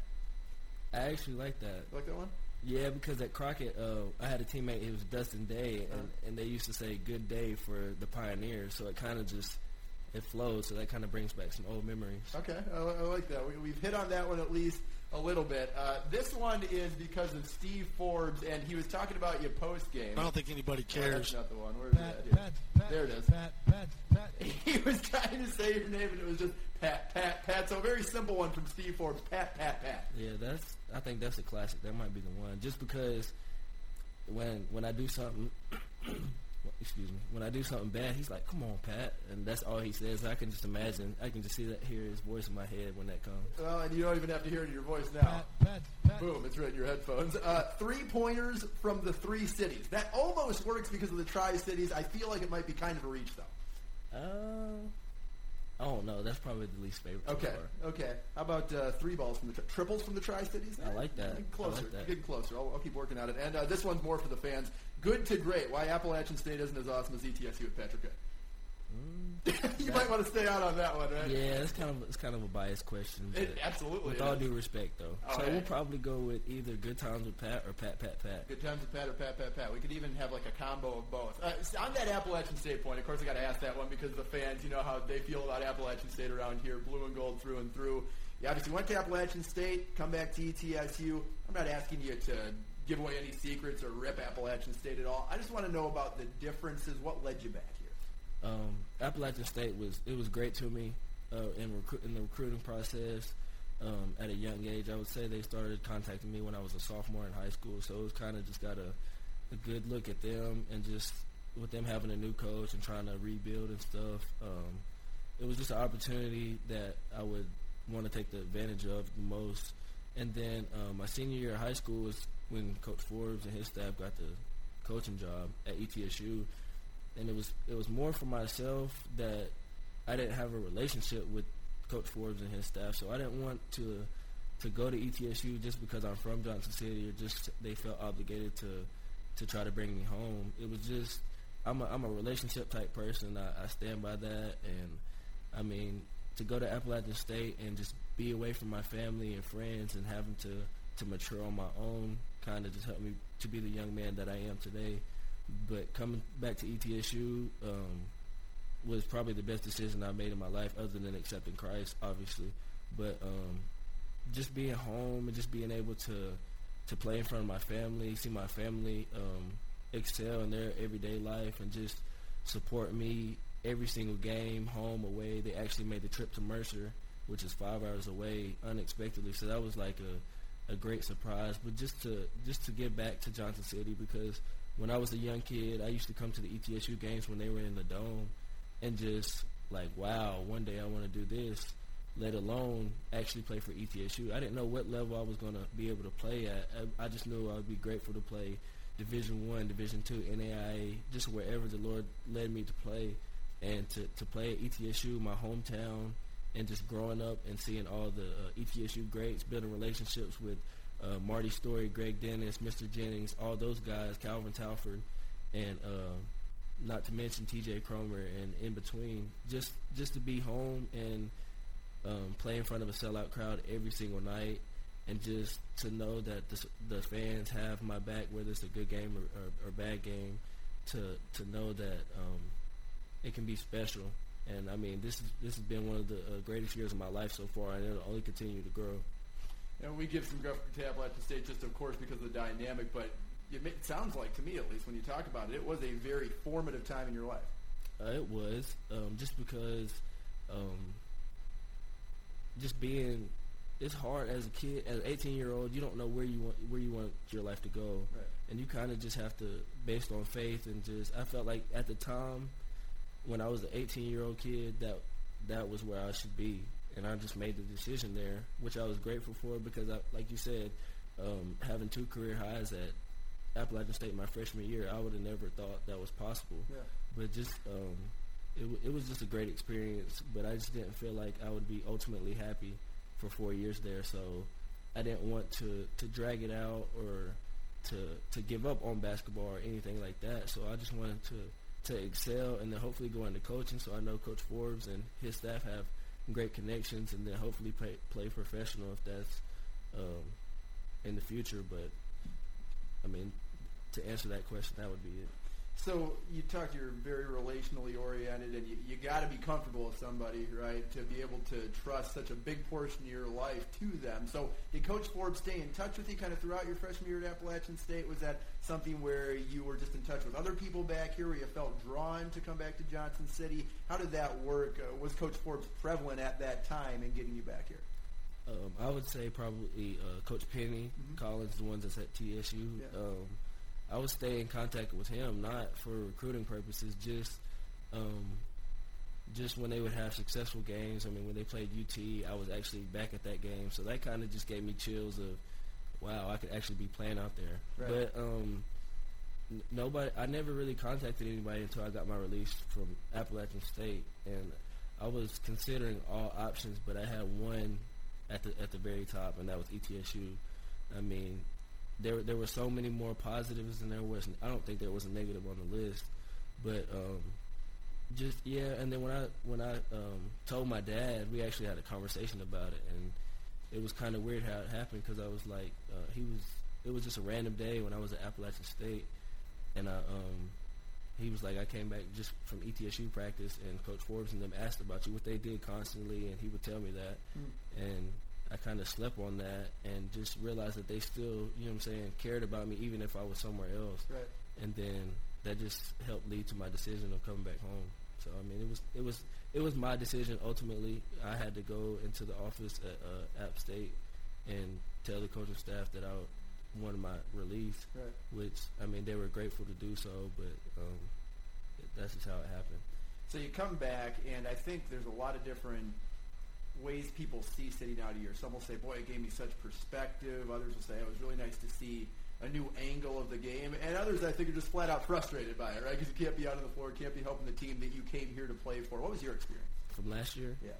I actually like that. You like that one? Yeah, because at Crockett, uh, I had a teammate. It was Dustin Day, and, and they used to say "Good Day" for the Pioneers. So it kind of just it flows. So that kind of brings back some old memories. Okay, I, I like that. We, we've hit on that one at least a little bit. Uh, this one is because of Steve Forbes, and he was talking about you post game. I don't think anybody Oh, that's cares. not the one. Where's Pat, that? Pat, Pat, there it is. Pat, Pat, Pat. He was trying to say your name, and it was just Pat, Pat, Pat. So a very simple one from Steve Forbes. Pat, Pat, Pat. Yeah, that's. I think that's a classic. That might be the one. Just because when when I do something, excuse me, when I do something bad, he's like, "Come on, Pat," and that's all he says. I can just imagine. I can just see that, hear his voice in my head when that comes. Well, and you don't even have to hear it in your voice now. Pat, Pat, Pat. Boom, it's right in your headphones. Uh, three pointers from the three cities. That almost works because of the Tri Cities. I feel like it might be kind of a reach, though. Uh, I don't know. That's probably the least favorite. Okay, far. okay. How about uh, three balls from the tri- triples from the Tri Cities? I like that. Getting I closer, like that. getting closer. I'll, I'll keep working at it. And uh, this one's more for the fans. Good to great. Why Appalachian State isn't as awesome as ETSU with Patrick. Mm, you might want to stay out on that one, right? Yeah, it's kind of it's kind of a biased question. It- absolutely With it all is. due respect, though, Oh, so hey. we'll probably go with either Good Times with Pat or Pat Pat Pat. Good times with Pat or Pat Pat Pat. We could even have like a combo of both. Uh, on that Appalachian State point, of course, I got to ask that one because the fans, you know how they feel about Appalachian State around here, blue and gold through and through. You obviously went to Appalachian State, come back to ETSU. I'm not asking you to give away any secrets or rip Appalachian State at all. I just want to know about the differences. What led you back here? Um, Appalachian State was it was great to me uh, in recruit in the recruiting process. Um, at a young age, I would say they started contacting me when I was a sophomore in high school. So it was kind of just got a, a good look at them and just with them having a new coach and trying to rebuild and stuff. Um, it was just an opportunity that I would want to take the advantage of the most. And then um, my senior year of high school was when Coach Forbes and his staff got the coaching job at ETSU, and it was it was more for myself that I didn't have a relationship with Coach Forbes and his staff, so I didn't want to to go to ETSU just because I'm from Johnson City, or just they felt obligated to to try to bring me home. It was just I'm a, I'm a relationship type person. I, I stand by that, and I mean to go to Appalachian State and just be away from my family and friends and having to to mature on my own kind of just helped me to be the young man that I am today. But coming back to ETSU um, was probably the best decision I made in my life, other than accepting Christ, obviously. But um, just being home and just being able to to play in front of my family, see my family um, excel in their everyday life, and just support me every single game, home, away. They actually made the trip to Mercer, which is five hours away, unexpectedly. So that was like a, a great surprise. But just to just to get back to Johnson City because when I was a young kid, I used to come to the ETSU games when they were in the dome, and just like, wow, one day I want to do this. Let alone actually play for ETSU. I didn't know what level I was going to be able to play at. I, I just knew I would be grateful to play Division One, Division Two, NAIA, just wherever the Lord led me to play, and to to play at ETSU, my hometown, and just growing up and seeing all the uh, ETSU greats, building relationships with uh, Marty Story, Greg Dennis, Mr. Jennings, all those guys, Calvin Talford, and uh, not to mention T.J. Cromer, and in between, just just to be home and um, play in front of a sellout crowd every single night, and just to know that the, the fans have my back, whether it's a good game or, or, or bad game, to to know that um, it can be special. And I mean, this is this has been one of the uh, greatest years of my life so far, and it'll only continue to grow. And we give some gruff to Appalachian State just, of course, because of the dynamic, but it, ma- it sounds like, to me at least, when you talk about it, it was a very formative time in your life. Uh, it was um, just because um, just being it's hard as a kid as an 18 year old you don't know where you want where you want your life to go Right. and you kind of just have to based on faith and just I felt like at the time when I was an 18 year old kid that that was where I should be and I just made the decision there which I was grateful for because I, like you said um, having two career highs at Appalachian State my freshman year I would have never thought that was possible Yeah. but just um, it, w- it was just a great experience. But I just didn't feel like I would be ultimately happy for four years there. So I didn't want to, to drag it out or to to give up on basketball or anything like that. So I just wanted to to excel and then hopefully go into coaching. So I know Coach Forbes and his staff have great connections, and then hopefully play play professional if that's um, in the future. But I mean, to answer that question, that would be it. So you talked you're very relationally oriented, and you, you got to be comfortable with somebody, right, to be able to trust such a big portion of your life to them. So did Coach Forbes stay in touch with you kind of throughout your freshman year at Appalachian State? Was that something where you were just in touch with other people back here, where you felt drawn to come back to Johnson City? How did that work? Uh, was Coach Forbes prevalent at that time in getting you back here? Um, I would say probably uh, Coach Penny Collins, the ones that's at TSU. Yeah. Um, I would stay in contact with him, not for recruiting purposes, just um, just when they would have successful games. I mean, when they played UT, I was actually back at that game, so that kind of just gave me chills of, wow, I could actually be playing out there. Right. But um, n- nobody, I never really contacted anybody until I got my release from Appalachian State, and I was considering all options, but I had one at the at the very top, and that was ETSU. I mean, there there were so many more positives than there was. I don't think there was a negative on the list, but um, just yeah, and then when I when I um, told my dad, we actually had a conversation about it, and it was kind of weird how it happened because I was like, uh, he was. It was just a random day when I was at Appalachian State, and I um, he was like, I came back just from ETSU practice, and Coach Forbes and them asked about you, what they did constantly, and he would tell me that, Mm. and I kind of slept on that, and just realized that they still, you know what I'm saying, cared about me even if I was somewhere else, Right. and then that just helped lead to my decision of coming back home. So I mean, it was it was it was my decision ultimately. I had to go into the office at uh, App State and tell the coaching staff that I wanted my release, Right. which I mean they were grateful to do so, but um, that's just how it happened. So you come back, and I think there's a lot of different ways people see City now to year. Some will say, "Boy, it gave me such perspective." Others will say, "It was really nice to see a new angle of the game," and others I think are just flat out frustrated by it, right? Because you can't be out on the floor, can't be helping the team that you came here to play for. What was your experience? From last year, Yeah.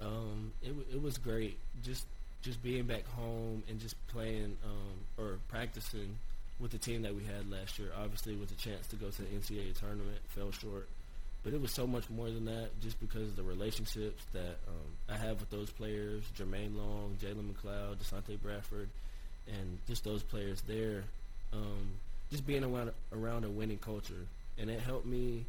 Um, it w- it was great. Just just being back home and just playing um, or practicing with the team that we had last year. Obviously, with a chance to go to the NCAA tournament, fell short. But it was so much more than that, just because of the relationships that um, I have with those players: Jermaine Long, Jalan McCloud, Desonta Bradford, and just those players there. Um, just being around around a winning culture, and it helped me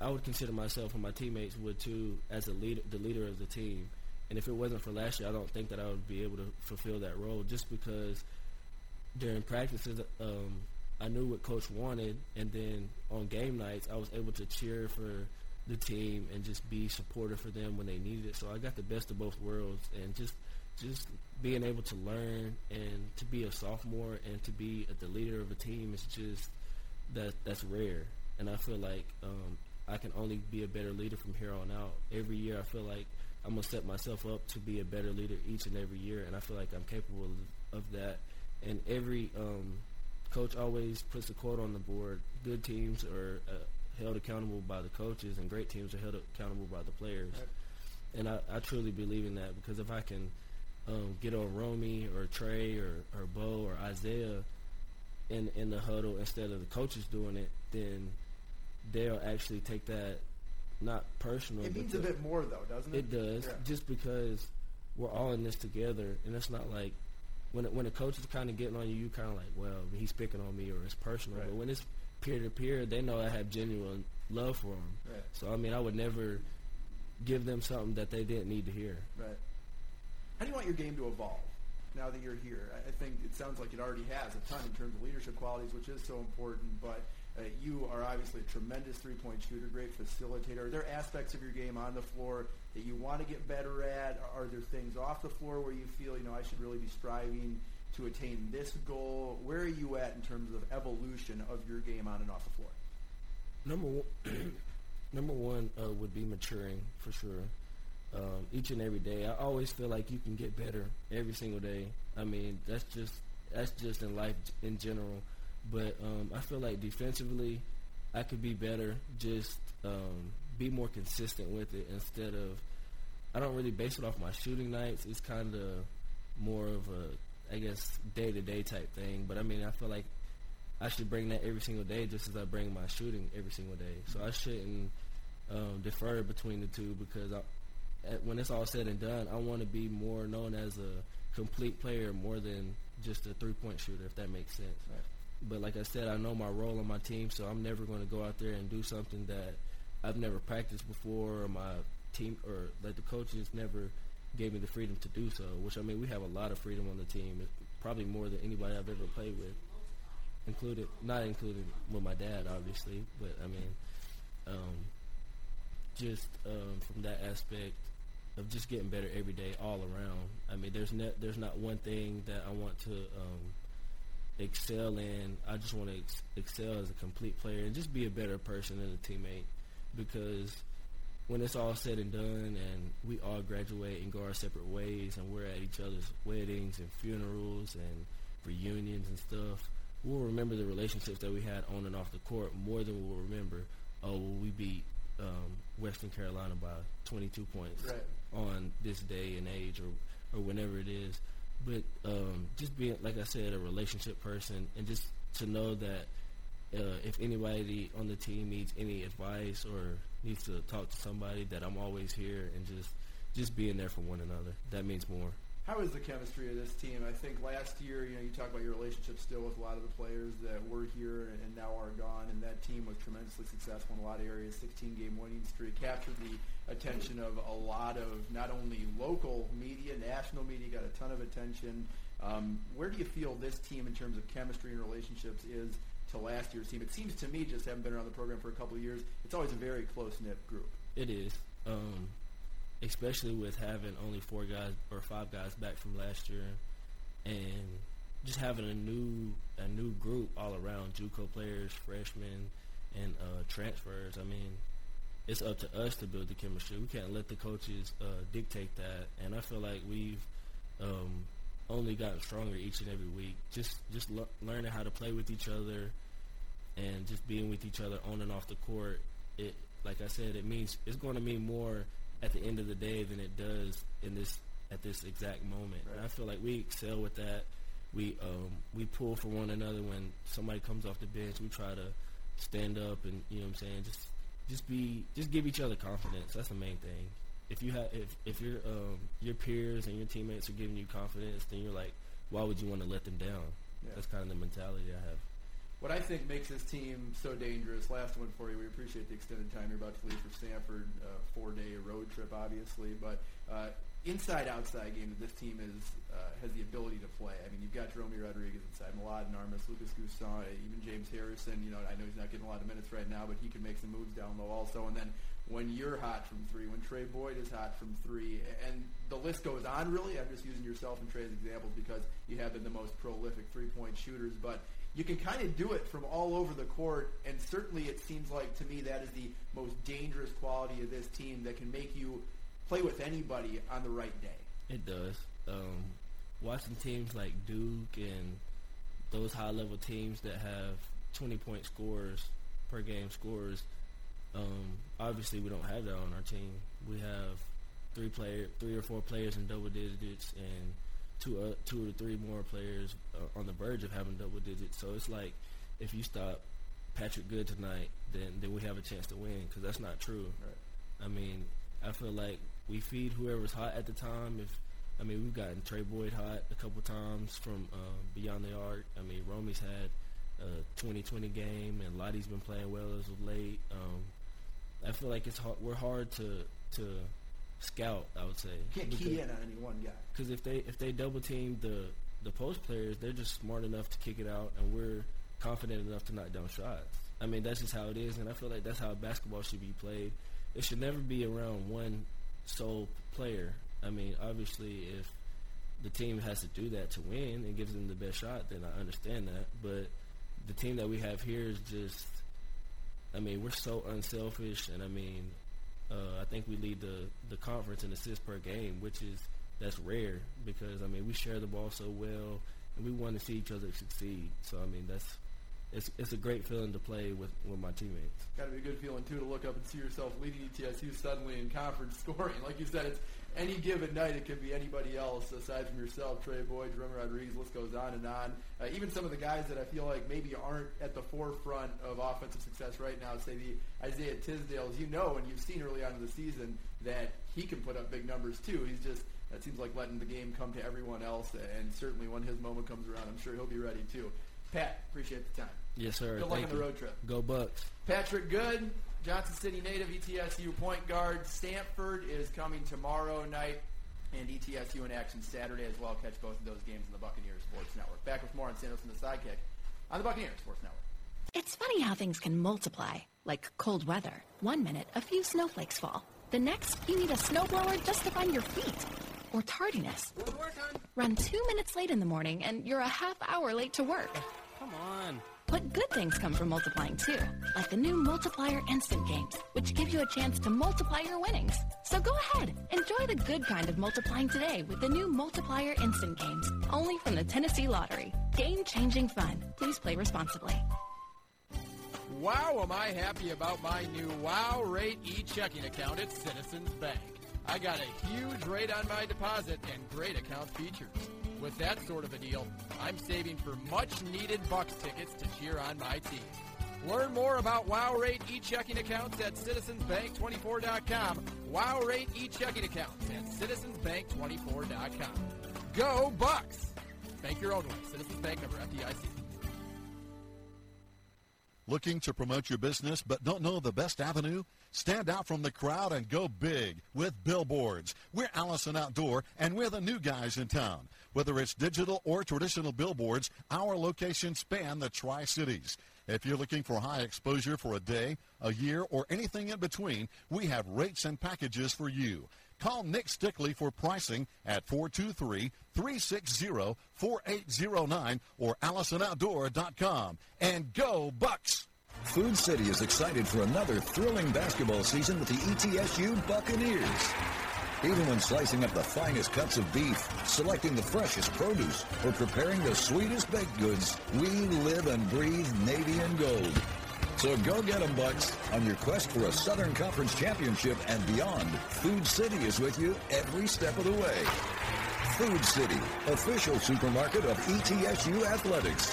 I would consider myself and my teammates would too as a leader, the leader of the team. And if it wasn't for last year, I don't think that I would be able to fulfill that role just because during practices, um, I knew what coach wanted, and then on game nights, I was able to cheer for the team and just be supportive for them when they needed it. So I got the best of both worlds, and just just being able to learn and to be a sophomore and to be the leader of a team is just that that's rare. And I feel like um, I can only be a better leader from here on out. Every year, I feel like I'm gonna set myself up to be a better leader each and every year, and I feel like I'm capable of, of that. And every um, coach always puts a quote on the board: "Good teams are uh, held accountable by the coaches, and great teams are held accountable by the players." And I, I truly believe in that because if I can um, get on Romy or Tray or, or Bo or Isaiah in in the huddle instead of the coaches doing it, then they'll actually take that not personal. It means a bit more, though, doesn't it? It does, Yeah. just because we're all in this together, and it's not like when when a coach is kind of getting on you, you kind of like, well, he's picking on me or it's personal. Right. But when it's peer to peer, they know I have genuine love for them. Right. So I mean, I would never give them something that they didn't need to hear. Right. How do you want your game to evolve now that you're here? I I think it sounds like it already has a ton in terms of leadership qualities, which is so important. But uh, you are obviously a tremendous three-point shooter, great facilitator. Are there aspects of your game on the floor that you want to get better at? Are there things off the floor where you feel, you know, I should really be striving to attain this goal? Where are you at in terms of evolution of your game on and off the floor? Number one, number one uh, would be maturing for sure. Um, each and every day, I always feel like you can get better every single day. I mean, that's just that's just in life in general. But um, I feel like defensively, I could be better. Just um, be more consistent with it instead of. I don't really base it off my shooting nights. It's kind of more of a, I guess, day to day type thing. But I mean, I feel like I should bring that every single day, just as I bring my shooting every single day. So I shouldn't um, defer between the two because I, when it's all said and done, I want to be more known as a complete player more than just a three point shooter, if that makes sense. But like I said, I know my role on my team, so I'm never going to go out there and do something that I've never practiced before, or my team, or like the coaches never gave me the freedom to do so. Which I mean, we have a lot of freedom on the team, probably more than anybody I've ever played with included not included with my dad obviously but i mean um, just um, from that aspect of just getting better every day all around i mean there's ne- there's not one thing that i want to um, excel in i just want to ex- excel as a complete player and just be a better person and a teammate because when it's all said and done and we all graduate and go our separate ways and we're at each other's weddings and funerals and reunions and stuff we'll remember the relationships that we had on and off the court more than we'll remember, oh, well, we beat um, Western Carolina by 22 points Right. on this day and age or, or whenever it is. But um, just being, like I said, a relationship person and just to know that uh, if anybody on the team needs any advice or needs to talk to somebody, that I'm always here and just just being there for one another. That means more. How is the chemistry of this team? I think last year, you know, you talk about your relationship still with a lot of the players that were here and now are gone, and that team was tremendously successful in a lot of areas. 16-game winning streak captured the attention of a lot of not only local media, national media, got a ton of attention. Um, where do you feel this team, in terms of chemistry and relationships, is to last year's team? It seems to me, just having been around the program for a couple of years, it's always a very close knit group. It is. Um, especially with having only four guys or five guys back from last year, and just having a new a new group all around JUCO players, freshmen, and uh, transfers. I mean, it's up to us to build the chemistry. We can't let the coaches uh, dictate that, and I feel like we've um, only gotten stronger each and every week. Just just le- learning how to play with each other, and just being with each other on and off the court. It like I said, it means it's going to mean more at the end of the day than it does in this at this exact moment. Right. And I feel like we excel with that. We um, we pull for one another when somebody comes off the bench. We try to stand up and you know what I'm saying. Just just be just give each other confidence. That's the main thing. If you have if if your um, your peers and your teammates are giving you confidence, then you're like, why would you want to let them down? Yeah. That's kind of the mentality I have what I think makes this team so dangerous. Last one for you. We appreciate the extended time you're about to leave for Samford. Uh, four day road trip, obviously, but uh, inside outside game that this team is uh, has the ability to play. I mean, you've got Jeromy Rodriguez inside, Mladen Armus, Lucas N'Guessan, even James Harrison. You know, I know he's not getting a lot of minutes right now, but he can make some moves down low also. And then when you're hot from three, when Tray Boyd is hot from three, and the list goes on. Really, I'm just using yourself and Tray as examples because you have been the most prolific three point shooters, but you can kind of do it from all over the court, and certainly it seems like to me that is the most dangerous quality of this team that can make you play with anybody on the right day. It does. Um, watching teams like Duke and those high level teams that have 20 point scores per game scores, um, obviously we don't have that on our team. We have three player, three or four players in double digits, and two uh, two or three more players uh, on the verge of having double digits. So it's like if you stop Patrick Good tonight, then then we have a chance to win because that's not true. Right. I mean, I feel like we feed whoever's hot at the time. If I mean, we've gotten Tray Boyd hot a couple times from uh, beyond the arc. I mean, Romy's had a 2020 game, and Lottie's been playing well as of late. Um, I feel like it's hard, we're hard to to scout. I would say you can't key in on any one guy. Because if they if they double team the the post players, they're just smart enough to kick it out, and we're confident enough to knock down shots. I mean, that's just how it is, and I feel like that's how basketball should be played. It should never be around one sole player. I mean, obviously, if the team has to do that to win and gives them the best shot, then I understand that. But the team that we have here is just, I mean, we're so unselfish, and I mean, uh, I think we lead the the conference in assists per game, which is that's rare because I mean we share the ball so well and we want to see each other succeed. So I mean that's it's it's a great feeling to play with, with my teammates. Got to be a good feeling too to look up and see yourself leading ETSU suddenly in conference scoring. Like you said, it's any given night it could be anybody else aside from yourself, Tray Boyd, Jeromy Rodriguez. List goes on and on. Uh, even some of the guys that I feel like maybe aren't at the forefront of offensive success right now, say the Isaiah Tisdales. You know, and you've seen early on in the season that he can put up big numbers too. He's just that seems like letting the game come to everyone else, and certainly when his moment comes around, I'm sure he'll be ready too. Pat, appreciate the time. Yes, sir. Good luck on the road trip. Go Bucks. Patrick Good, Johnson City native, ETSU point guard. Samford is coming tomorrow night, and ETSU in action Saturday as well. Catch both of those games on the Buccaneers Sports Network. Back with more on Sandos and the Sidekick on the Buccaneers Sports Network. It's funny how things can multiply, like cold weather. One minute, a few snowflakes fall. The next, you need a snowblower just to find your feet or tardiness. Run two minutes late in the morning and you're a half hour late to work. Come on. But good things come from multiplying too, like the new Multiplier Instant Games, which give you a chance to multiply your winnings. So go ahead, enjoy the good kind of multiplying today with the new Multiplier Instant Games, only from the Tennessee Lottery. Game changing fun. Please play responsibly. Wow, am I happy about my new Wow Rate e checking account at Citizens Bank. I got a huge rate on my deposit and great account features. With that sort of a deal, I'm saving for much needed Bucks tickets to cheer on my team. Learn more about Wow Rate e-checking accounts at citizensbank24.com. Wow Rate e-checking accounts at citizensbank24.com. Go Bucks! Bank your own way. Citizens Bank number FDIC. Looking to promote your business but don't know the best avenue? Stand out from the crowd and go big with billboards. We're Allison Outdoor and we're the new guys in town. Whether it's digital or traditional billboards, our locations span the Tri-Cities. If you're looking for high exposure for a day, a year, or anything in between, we have rates and packages for you. Call Nick Stickley for pricing at 423-360-4809 or AllisonOutdoor.com. And go Bucks! Food City is excited for another thrilling basketball season with the ETSU Buccaneers. Even when slicing up the finest cuts of beef, selecting the freshest produce, or preparing the sweetest baked goods, we live and breathe Navy and Gold. So go get 'em, Bucks. On your quest for a Southern Conference championship and beyond, Food City is with you every step of the way. Food City, official supermarket of ETSU Athletics.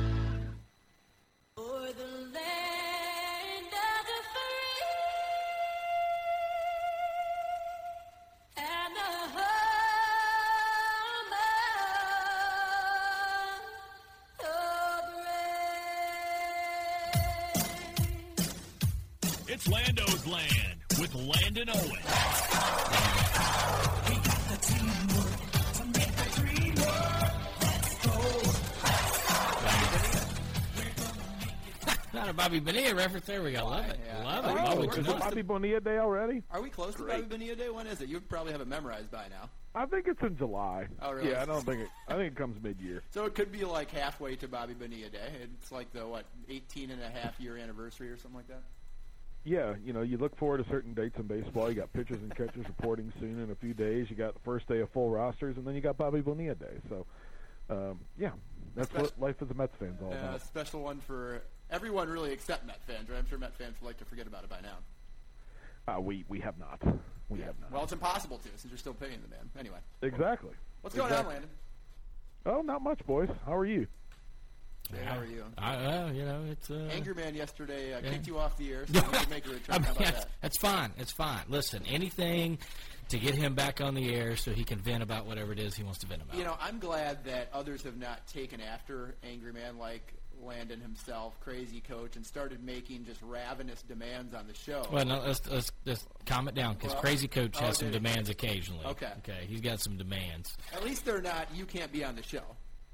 Bobby Bonilla reference. There we go. Love it. Love it. Oh, Love we're it. close Love to- Bonilla Day already? Are we close to Bobby Bonilla Day? When is it? You probably have it memorized by now. I think it's in July. Oh, really? Yeah, I don't think it. I think it comes mid-year. So it could be like halfway to Bobby Bonilla Day. It's like the, what, 18 and a half year anniversary or something like that? Yeah, you know, you look forward to certain dates in baseball. You got pitchers and catchers reporting soon in a few days. You got the first day of full rosters, and then you got Bobby Bonilla Day. So, um, yeah, that's what life as a Mets fan's all Uh, a about. special one for everyone, really, except Met fans, right? I'm sure Met fans would like to forget about it by now. Uh, we we have not. We have not. Well, it's impossible to since you're still paying the man. Anyway. Exactly. What's going Exactly. on, Landon? Oh, not much, boys. How are you? How are you? I, well, you know, it's uh, Angry Man yesterday uh, yeah. kicked you off the air, so you could make a I return. mean, How about that's, that? that's fine. It's fine. Listen, anything to get him back on the air so he can vent about whatever it is he wants to vent about. You know, I'm glad that others have not taken after Angry Man like Landon himself, crazy coach, and started making just ravenous demands on the show. Well, no, let's, let's, let's calm it down because Well, Crazy Coach oh, has some did he? demands occasionally. Okay. Okay, he's got some demands. At least they're not. You can't be on the show.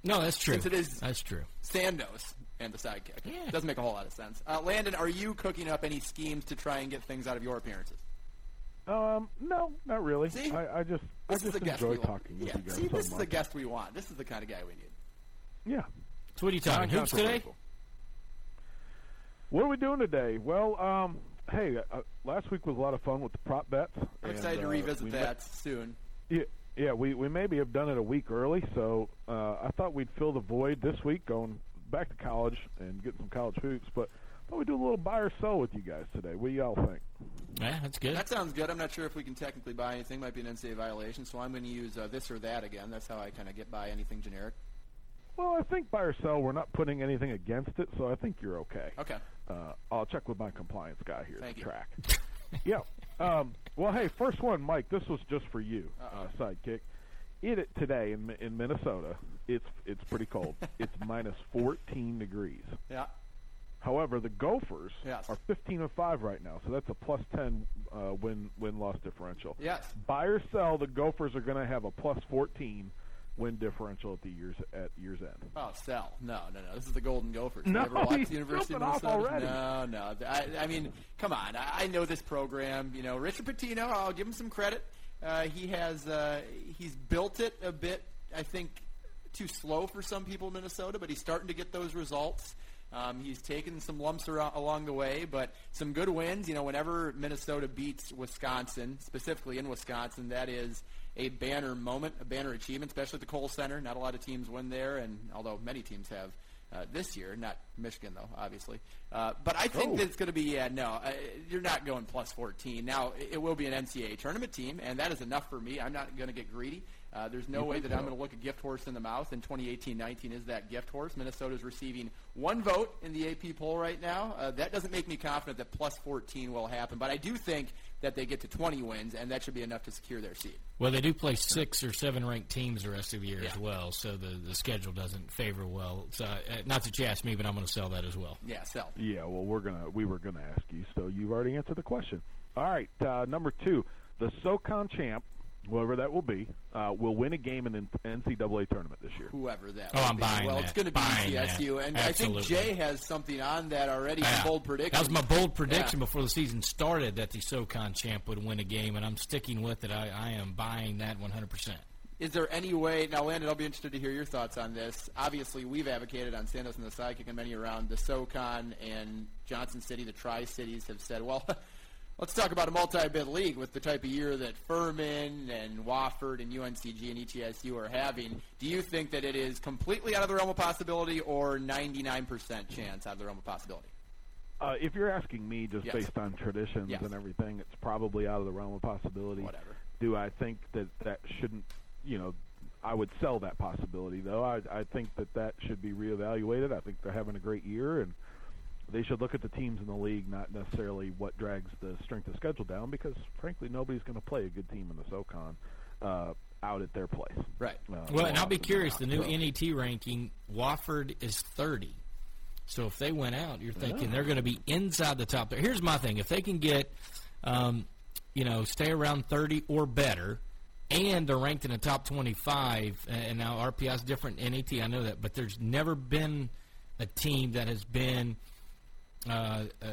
No, that's true. Since it is That's true. Sandos and the sidekick. Yeah. Doesn't make a whole lot of sense. Uh, Landon, are you cooking up any schemes to try and get things out of your appearances? Um, no, not really. See? I, I just I This is just the enjoy we want. talking with Yeah, you guys see, so this is the guest we want. This is the kind of guy we need. Yeah. So what are you talking? Hoops today? What are we doing today? Well, um, hey, uh, last week was a lot of fun with the prop bets. I'm and, excited to uh, revisit that may- soon. yeah, yeah, we we maybe have done it a week early, so uh, I thought we'd fill the void this week, going back to college and get some college hoops. But I thought we'd do a little buy or sell with you guys today. What do y'all think? Yeah, that's good. That sounds good. I'm not sure if we can technically buy anything. Might be an NCAA violation, so I'm going to use uh, this or that again. That's how I kind of get by anything generic. Well, I think buy or sell. We're not putting anything against it, so I think you're okay. Okay. Uh, I'll check with my compliance guy here Thank to you. track. yeah. Um, well, hey, first one, Mike. This was just for you, uh, sidekick. it today in in Minnesota, it's it's pretty cold. it's minus 14 degrees. Yeah. However, the Gophers Yes. are 15 and 5 right now, so that's a plus 10 uh, win win loss differential. Yes. Buy or sell, the Gophers are going to have a plus 14 win differential at the years at year's end. Oh, sell. No, no, no. This is the Golden Gophers. No, you ever watched he's the University of Minnesota? already. No, no. I, I mean, come on. I, I know this program. You know, Richard Pitino. I'll give him some credit. Uh, he has uh, he's built it a bit. I think too slow for some people in Minnesota, but he's starting to get those results. Um, he's taken some lumps ar- along the way, but some good wins. You know, whenever Minnesota beats Wisconsin, specifically in Wisconsin, that is a banner moment, a banner achievement, especially at the Kohl Center. Not a lot of teams win there, and although many teams have uh, this year, not Michigan though, obviously. Uh, but I think Oh. that it's going to be yeah, no, uh, you're not going plus 14. Now it, it will be an NCAA tournament team, and that is enough for me. I'm not going to get greedy. Uh, there's no You way that I'm going to look a gift horse in the mouth, and 2018-19 is that gift horse. Minnesota's receiving one vote in the AP poll right now. Uh, that doesn't make me confident that plus 14 will happen, but I do think that they get to 20 wins, and that should be enough to secure their seed. Well, they do play six or seven ranked teams the rest of the year as well, so the, the schedule doesn't favor well. So, uh, not that you asked me, but I'm going to sell that as well. Yeah, sell. Yeah, well, we're gonna we were gonna ask you, so you've already answered the question. All right, uh, number two, the SoCon champ, whoever that will be, uh, will win a game in the NCAA tournament this year. Whoever that. Oh, will I'm be. buying Well, that. it's going to be Buying that. ETSU, and Absolutely. I think Jay has something on that already. Yeah. Bold prediction. That was my bold prediction Yeah. before the season started that the SoCon champ would win a game, and I'm sticking with it. I, I am buying that 100%. Is there any way now, Landon? I'll be interested to hear your thoughts on this. Obviously, we've advocated on Sandos and the Sidekick and many around the SoCon and Johnson City, the Tri Cities have said, well, let's talk about a multi-bid league with the type of year that Furman and Wofford and UNCG and ETSU are having. Do you think that it is completely out of the realm of possibility, or 99% chance out of the realm of possibility? Uh, if you're asking me, just Yes. based on traditions Yes. and everything, it's probably out of the realm of possibility. Whatever. Do I think that that shouldn't, you know, I would sell that possibility though. I, I think that that should be reevaluated. I think they're having a great year, and they should look at the teams in the league, not necessarily what drags the strength of schedule down, because frankly, nobody's going to play a good team in the SoCon uh, out at their place. Right. Uh, Well, and I'll be curious. not. The new So- NET ranking, Wofford is 30. So if they went out, you're thinking Yeah. they're going to be inside the top. There. Here's my thing: if they can get, um, you know, stay around 30 or better, and they're ranked in the top 25, and now RPI is different than NET, I know that, but there's never been a team that has been uh, uh,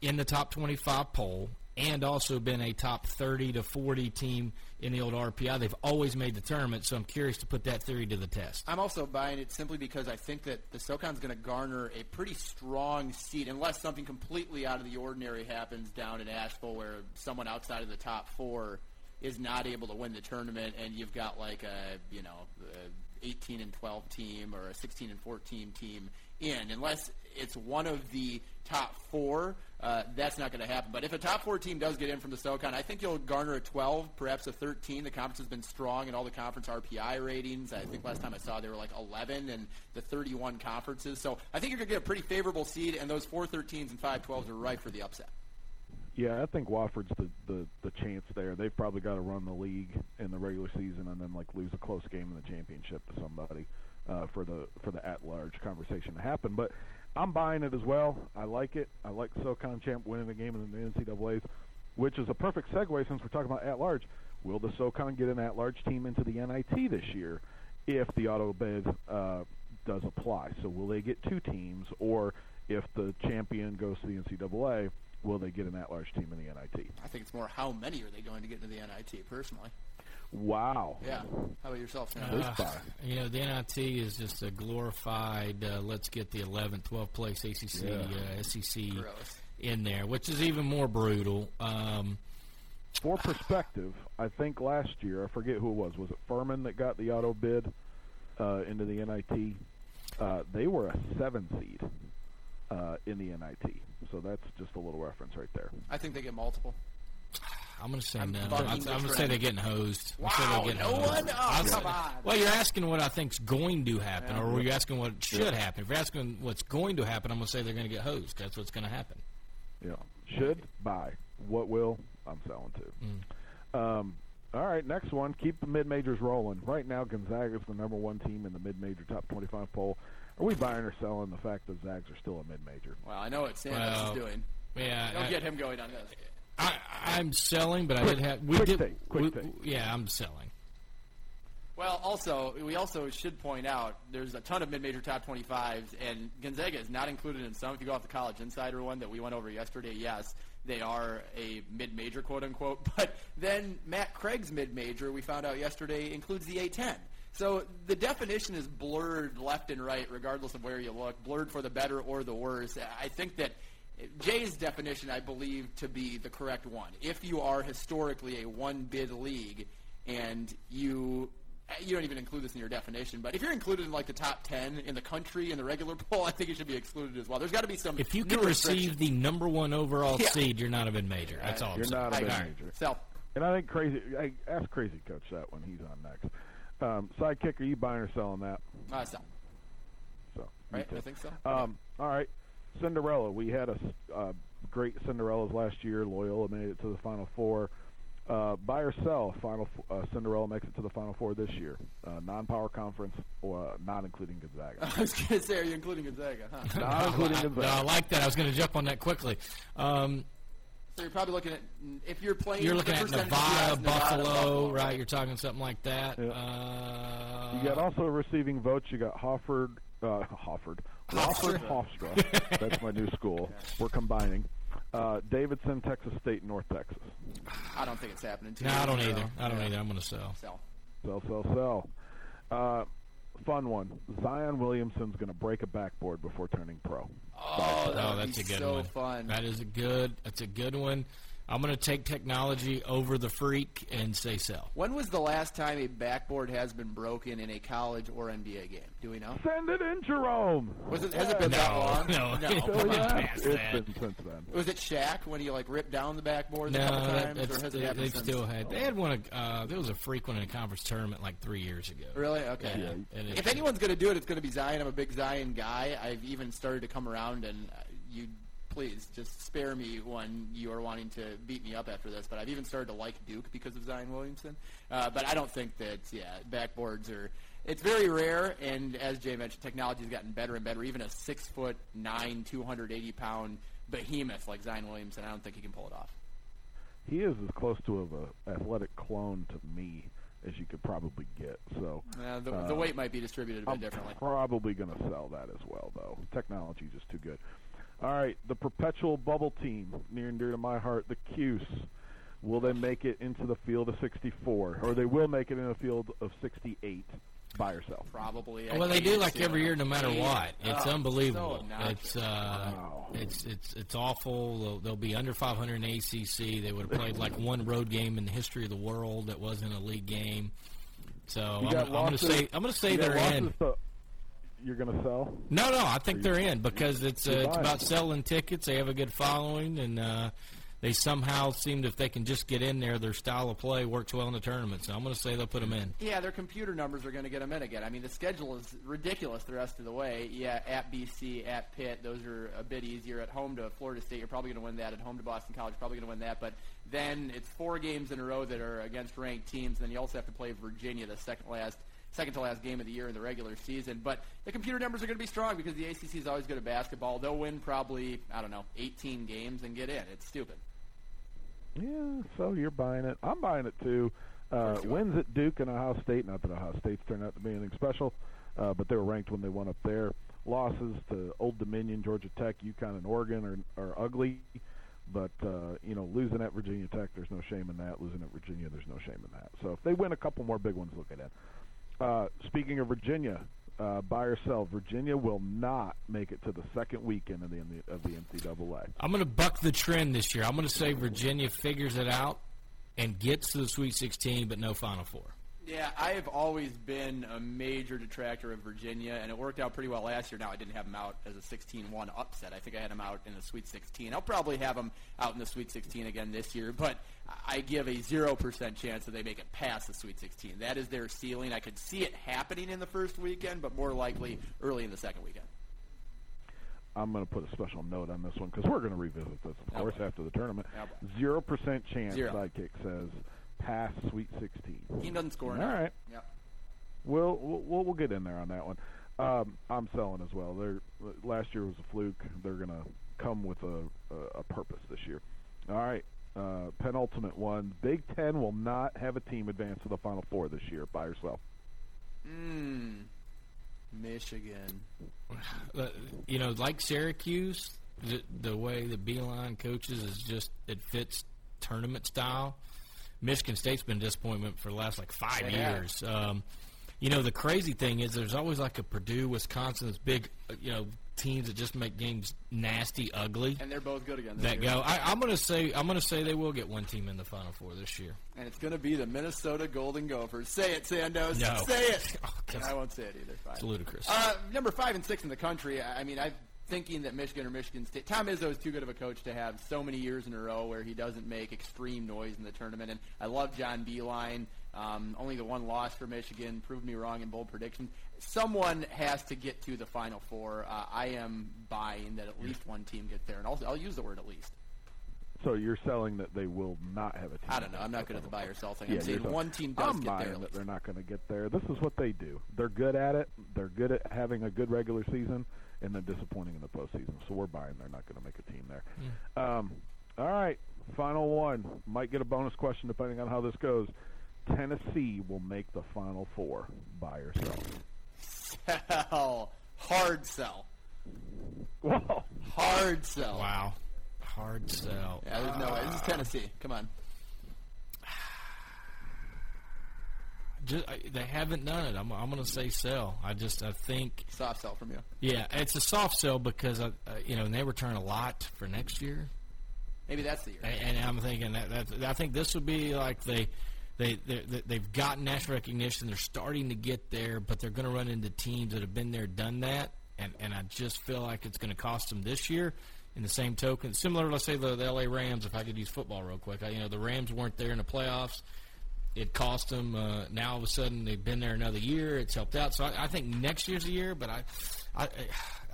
in the top 25 poll and also been a top 30 to 40 team in the old RPI. They've always made the tournament, so I'm curious to put that theory to the test. I'm also buying it simply because I think that the SoCon's going to garner a pretty strong seed, unless something completely out of the ordinary happens down in Asheville, where someone outside of the top four is not able to win the tournament, and you've got like a you know a 18 and 12 team or a 16 and 14 team in, unless it's one of the top four. Uh, that's not going to happen. But if a top four team does get in from the SoCon, I think you'll garner a 12, perhaps a 13. The conference has been strong in all the conference RPI ratings. I think last time I saw they were like 11 in the 31 conferences. So I think you're going to get a pretty favorable seed, and those four 13s and five 12s are ripe for the upset. Yeah, I think Wofford's the, the the chance there. They've probably got to run the league in the regular season and then like lose a close game in the championship to somebody uh, for the for the at large conversation to happen. But I'm buying it as well. I like it. I like SoCon champ winning the game in the NCAA's, which is a perfect segue since we're talking about at large. Will the SoCon get an at large team into the NIT this year if the auto bid uh, does apply? So will they get two teams, or if the champion goes to the NCAA? Will they get an at-large team in the NIT? I think it's more how many are they going to get into the NIT, personally. Wow. Yeah. How about yourself, Sam? Uh, you know, the NIT is just a glorified, uh, let's get the 11th, 12th place ACC, Yeah. uh, SEC Gross. in there, which is even more brutal. Um, For perspective, I think last year, I forget who it was. Was it Furman that got the auto bid uh, into the NIT? Uh, they were a seven seed uh, in the NIT. So that's just a little reference right there. I think they get multiple. I'm going to say I'm no. I'm, I'm going to say they're getting hosed. I'm Wow, say they're getting no hosed. one? Oh, I'll say- come on. Well, you're asking what I think's going to happen, Yeah. or were you asking what should Yeah. happen? If you're asking what's going to happen, I'm going to say they're going to get hosed. That's what's going to happen. Yeah. Should buy. What will? I'm selling to. Mm. Um, All right, next one. Keep the mid majors rolling. Right now, Gonzaga is the number one team in the mid major top 25 poll. Are we buying or selling the fact that Zags are still a mid major? Well, I know what Sam Well, is doing. yeah, Don't I- get him going on this. I, I'm selling, but I Quick- did have. We quick did. take, quick we- take. Yeah, I'm selling. Well, also, we also should point out there's a ton of mid-major top 25s, and Gonzaga is not included in some. If you go off the College Insider one that we went over yesterday, yes, they are a mid-major, quote-unquote. But then Matt Craig's mid-major, we found out yesterday, includes the A10. So the definition is blurred left and right, regardless of where you look, blurred for the better or the worse. I think that Jay's definition, I believe, to be the correct one. If you are historically a one-bid league and you you don't even include this in your definition, but if you're included in like the top ten in the country in the regular poll, I think it should be excluded as well. There's got to be some. If you can receive the number one overall Yeah. seed, you're not a mid major. That's all. I'm You're saying. not a All mid major. Sell. And I think crazy. I ask crazy coach that when he's on next. Um, sidekick, are you buying or selling that? Uh, sell. So, Right? I think so. Um, all right, Cinderella. We had a uh, great Cinderellas last year. Loyola made it to the Final Four. Uh, buy or sell? Final f- uh, Cinderella makes it to the Final Four this year. Uh, non-power conference, or uh, not including Gonzaga. I was going to say, are you including Gonzaga? Huh? Not including I, Gonzaga. no, I like that. I was going to jump on that quickly. Um, So you're probably looking at if you're playing. you're looking at Nevada, Nevada, Buffalo, Buffalo, right? You're talking something like that. Uh, You got also receiving votes. You got Hofford, uh, Hofford, Wofford, Hofstra. That's my new school. We're combining. Uh, Davidson, Texas State, North Texas. I don't think it's happening. Two No, I don't either. I don't Yeah. either. I'm going to sell. Sell. Sell, sell, sell. Uh, fun one. Zion Williamson's going to break a backboard before turning pro. Oh, that Oh, that's a good so one. fun. That is a good. That's a good one. I'm going to take technology over the freak and say sell. When was the last time a backboard has been broken in a college or NBA game? Do we know? Send it in, Jerome. Was it, has it been that long? no, no. it's come been past It's that. been since then. Was it Shaq when he like ripped down the backboards a No, couple that, times, or has it they, happened they've since? still had. They had one. Uh, there was a freak one in a conference tournament like three years ago. Really? Okay. Yeah, and If anyone's going to do it, it's going to be Zion. I'm a big Zion guy. I've even started to come around, and uh, you please just spare me when you are wanting to beat me up after this. But I've even started to like Duke because of Zion Williamson. Uh, but I don't think that yeah, backboards are. It's very rare, and as Jay mentioned, technology has gotten better and better. Even a six foot nine, 280 pound behemoth like Zion Williamson, I don't think he can pull it off. He is as close to of a athletic clone to me as you could probably get. So Uh, the, uh, the weight might be distributed a bit I'm differently. probably going to sell that as well, though. Technology is just too good. All right, the perpetual bubble team, near and dear to my heart, the Cuse. Will they make it into the field of 64, or they will make it in the field of 68 by yourself? Probably. I Well, they do like every year, no matter what. It's Oh, unbelievable. obnoxious. it's uh, it's it's it's awful. They'll, they'll be under 500 in ACC. They would have played like one road game in the history of the world that wasn't a league game. So I'm, I'm going to say I'm going to say they're in. to- you're going to sell? No, no, I think they're in because it's uh, it's about selling tickets. They have a good following, and uh, they somehow seem to, if they can just get in there, their style of play works well in the tournament. So I'm going to say they'll put them in. Yeah, their computer numbers are going to get them in again. I mean, the schedule is ridiculous the rest of the way. Yeah, at BC, at Pitt, those are a bit easier. At home to Florida State, you're probably going to win that. At home to Boston College, probably going to win that. But then it's four games in a row that are against ranked teams. And then you also have to play Virginia, the second last, second to last game of the year in the regular season. But the computer numbers are going to be strong because the ACC is always good at basketball. They'll win probably I don't know 18 games and get in. It's stupid. Yeah, so you're buying it. I'm buying it too. Uh, wins at Duke and Ohio State. Not that Ohio State's turned out to be anything special, uh, but they were ranked when they went up there. Losses to Old Dominion, Georgia Tech, UConn, and Oregon are, are ugly. But uh, you know, losing at Virginia Tech, there's no shame in that. Losing at Virginia, there's no shame in that. So if they win a couple more big ones, look at that. Uh, speaking of Virginia, uh, buy or sell. Virginia will not make it to the second weekend of the of the NCAA. I'm going to buck the trend this year. I'm going to say Virginia figures it out and gets to the Sweet 16, but no Final Four. Yeah, I have always been a major detractor of Virginia, and it worked out pretty well last year. Now, I didn't have them out as a 16-1 upset. I think I had them out in the Sweet 16. I'll probably have them out in the Sweet 16 again this year, but I give a 0% chance that they make it past the Sweet 16. That is their ceiling. I could see it happening in the first weekend, but more likely early in the second weekend. I'm going to put a special note on this one because we're going to revisit this, of Oh, course, after the tournament. Zero percent chance. Zero. Sidekick says past Sweet 16. He doesn't score All enough. right. Yep. We'll, we'll we'll get in there on that one. Um, I'm selling as well. They're last year was a fluke. They're gonna come with a a, a purpose this year. All right. Uh, penultimate one. Big Ten will not have a team advance to the Final Four this year by yourself. Mm. Michigan. You know, like Syracuse, the, the way the Beilein coaches is just it fits tournament style. Michigan State's been a disappointment for the last like five They years. Um, you know, the crazy thing is there's always like a Purdue, Wisconsin, this big, uh, you know, teams that just make games nasty, ugly. And they're both good again That year. go. I, I'm gonna say I'm gonna say they will get one team in the Final Four this year. And it's going to be the Minnesota Golden Gophers. Say it, Sandos. No. Say it. Oh, And I won't say it either. Fine. It's ludicrous. Uh, number five and six in the country. I mean, I'm thinking that Michigan or Michigan State. Tom Izzo is too good of a coach to have so many years in a row where he doesn't make extreme noise in the tournament. And I love John Beilein. Um, only the one loss for Michigan proved me wrong in bold prediction. Someone has to get to the Final Four. Uh, I am buying that at least one team gets there, and I'll, I'll use the word at least. So you're selling that they will not have a team. I don't know. I'm not good at the buy or sell thing. I'm Yeah, saying one team does I'm get buying there. that they're not going to get there. This is what they do. They're good at it. They're good at having a good regular season, and then disappointing in the postseason. So we're buying they're not going to make a team there. Um, all right, final one. Might get a bonus question depending on how this goes. Tennessee will make the final four. Buy or sell? Sell. Hard sell. Whoa. Hard sell. Wow. Hard sell. Yeah, there's no way. This is Tennessee. Come on. Just, I, they haven't done it. I'm, I'm going to say sell. I just I think Soft sell from you. yeah, it's a soft sell because I, uh, you know and they return a lot for next year. Maybe that's the year. And, and I'm thinking that, that I think this would be like they. They, they they- they've gotten national recognition. They're starting to get there, but they're going to run into teams that have been there, done that, and and I just feel like it's going to cost them this year. In the same token, similar, let's say the, the LA Rams. If I could use football real quick, I, you know the Rams weren't there in the playoffs. It cost them. Uh, now all of a sudden they've been there another year. It's helped out. So I, I think next year's the year, but I, I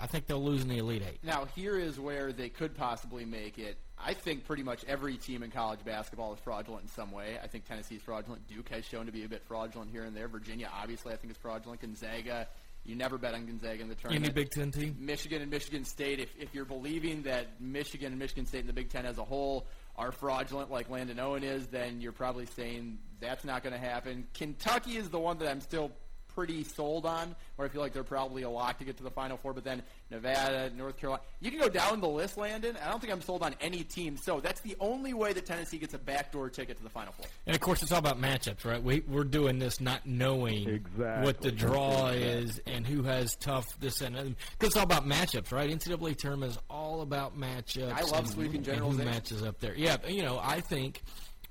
I think they'll lose in the Elite Eight. Now, here is where they could possibly make it. I think pretty much every team in college basketball is fraudulent in some way. I think Tennessee's fraudulent. Duke has shown to be a bit fraudulent here and there. Virginia, obviously, I think is fraudulent. Gonzaga, you never bet on Gonzaga in the tournament. Any Big Ten team? Michigan and Michigan State, if, if you're believing that Michigan and Michigan State and the Big Ten as a whole are fraudulent like Landon Owen is, then you're probably saying that's not going to happen. Kentucky is the one that I'm still pretty sold on, where I feel like they're probably a lock to get to the Final Four, but then Nevada, North Carolina. You can go down the list, Landon. I don't think I'm sold on any team. So that's the only way that Tennessee gets a backdoor ticket to the Final Four. And of course, it's all about matchups, right? We we're doing this not knowing Exactly. what the draw Exactly. is and who has tough this and that. Because it's all about matchups, right? NCAA term is all about matchups. I love and, sweeping and who matches up there. Yeah, you know, I think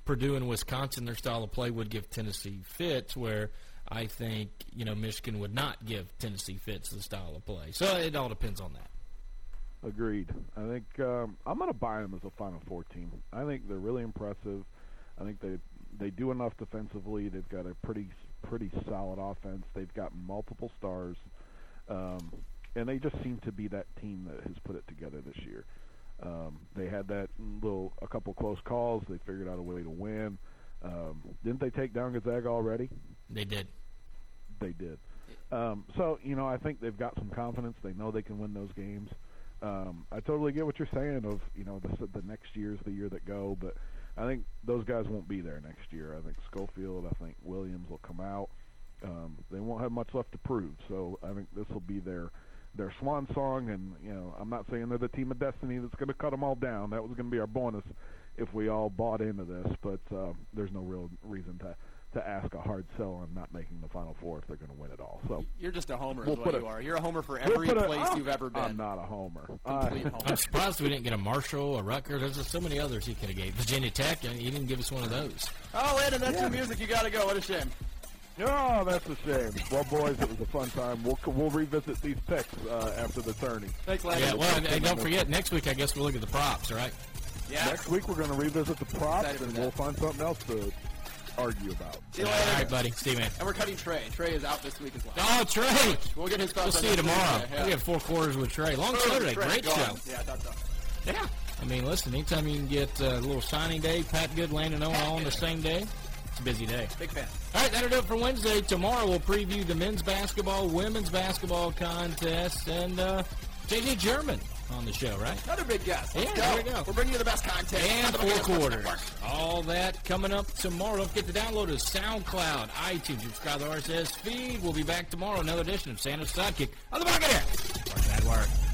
Purdue and Wisconsin, their style of play would give Tennessee fits, where I think you know Michigan would not give Tennessee fits the style of play. So it all depends on that. Agreed. I think um, I'm going to buy them as a Final Four team. I think they're really impressive. I think they they do enough defensively. They've got a pretty pretty solid offense. They've got multiple stars, um, and they just seem to be that team that has put it together this year. Um, they had that little a couple close calls. They figured out a way to win. Um, didn't they take down Gonzaga already? They did. They did. Um, so you know, I think they've got some confidence. They know they can win those games. Um, I totally get what you're saying. Of you know, the the next year's the year that go, but I think those guys won't be there next year. I think Schofield, I think Williams will come out. Um, they won't have much left to prove. So I think this will be their their swan song. And you know, I'm not saying they're the team of destiny that's going to cut them all down. That was going to be our bonus if we all bought into this. But uh, there's no real reason to to ask a hard sell on not making the final four if they're going to win it all. So You're just a homer, We'll is what put you a- are. You're a homer for we'll every put a- place you've ever been. I'm not a homer. Complete I- homer. I'm surprised we didn't get a Marshall, a Rutgers. There's just so many others he could have gave. Virginia Tech, and he didn't give us one of those. Oh, Landon, that's Yeah. your music. You got to go. What a shame. Oh, that's a shame. Well, boys, it was a fun time. We'll we'll revisit these picks uh, after the tourney. Thanks, Yeah, well, and, and don't forget, next week I guess we'll look at the props, right? Yeah. Next week we're going to revisit the props, and we'll find something else to argue about. See you later. right, buddy. See you, man. And we're cutting Trey. Trey is out this week as well. Oh, Trey! We'll get his We'll see you tomorrow. Yeah. We have four quarters with Trey. Long show today. Trey, Great go on. show. Yeah, I thought so. Yeah. I mean, listen, anytime you can get uh, a little signing day, Pat Good, Landon Owen all on the same day, It's a busy day. Big fan. All right, that'll do it for Wednesday. Tomorrow we'll preview the men's basketball, women's basketball contest, and uh, JJ German on the show, right? Another big guest. Let's yeah, go. there we go. We're bringing you the best content. And the four quarters. All that coming up tomorrow. Don't forget to download us SoundCloud, iTunes, subscribe to the RSS feed. We'll be back tomorrow. Another edition of Santa's Sidekick on the Buccaneers. Work that work.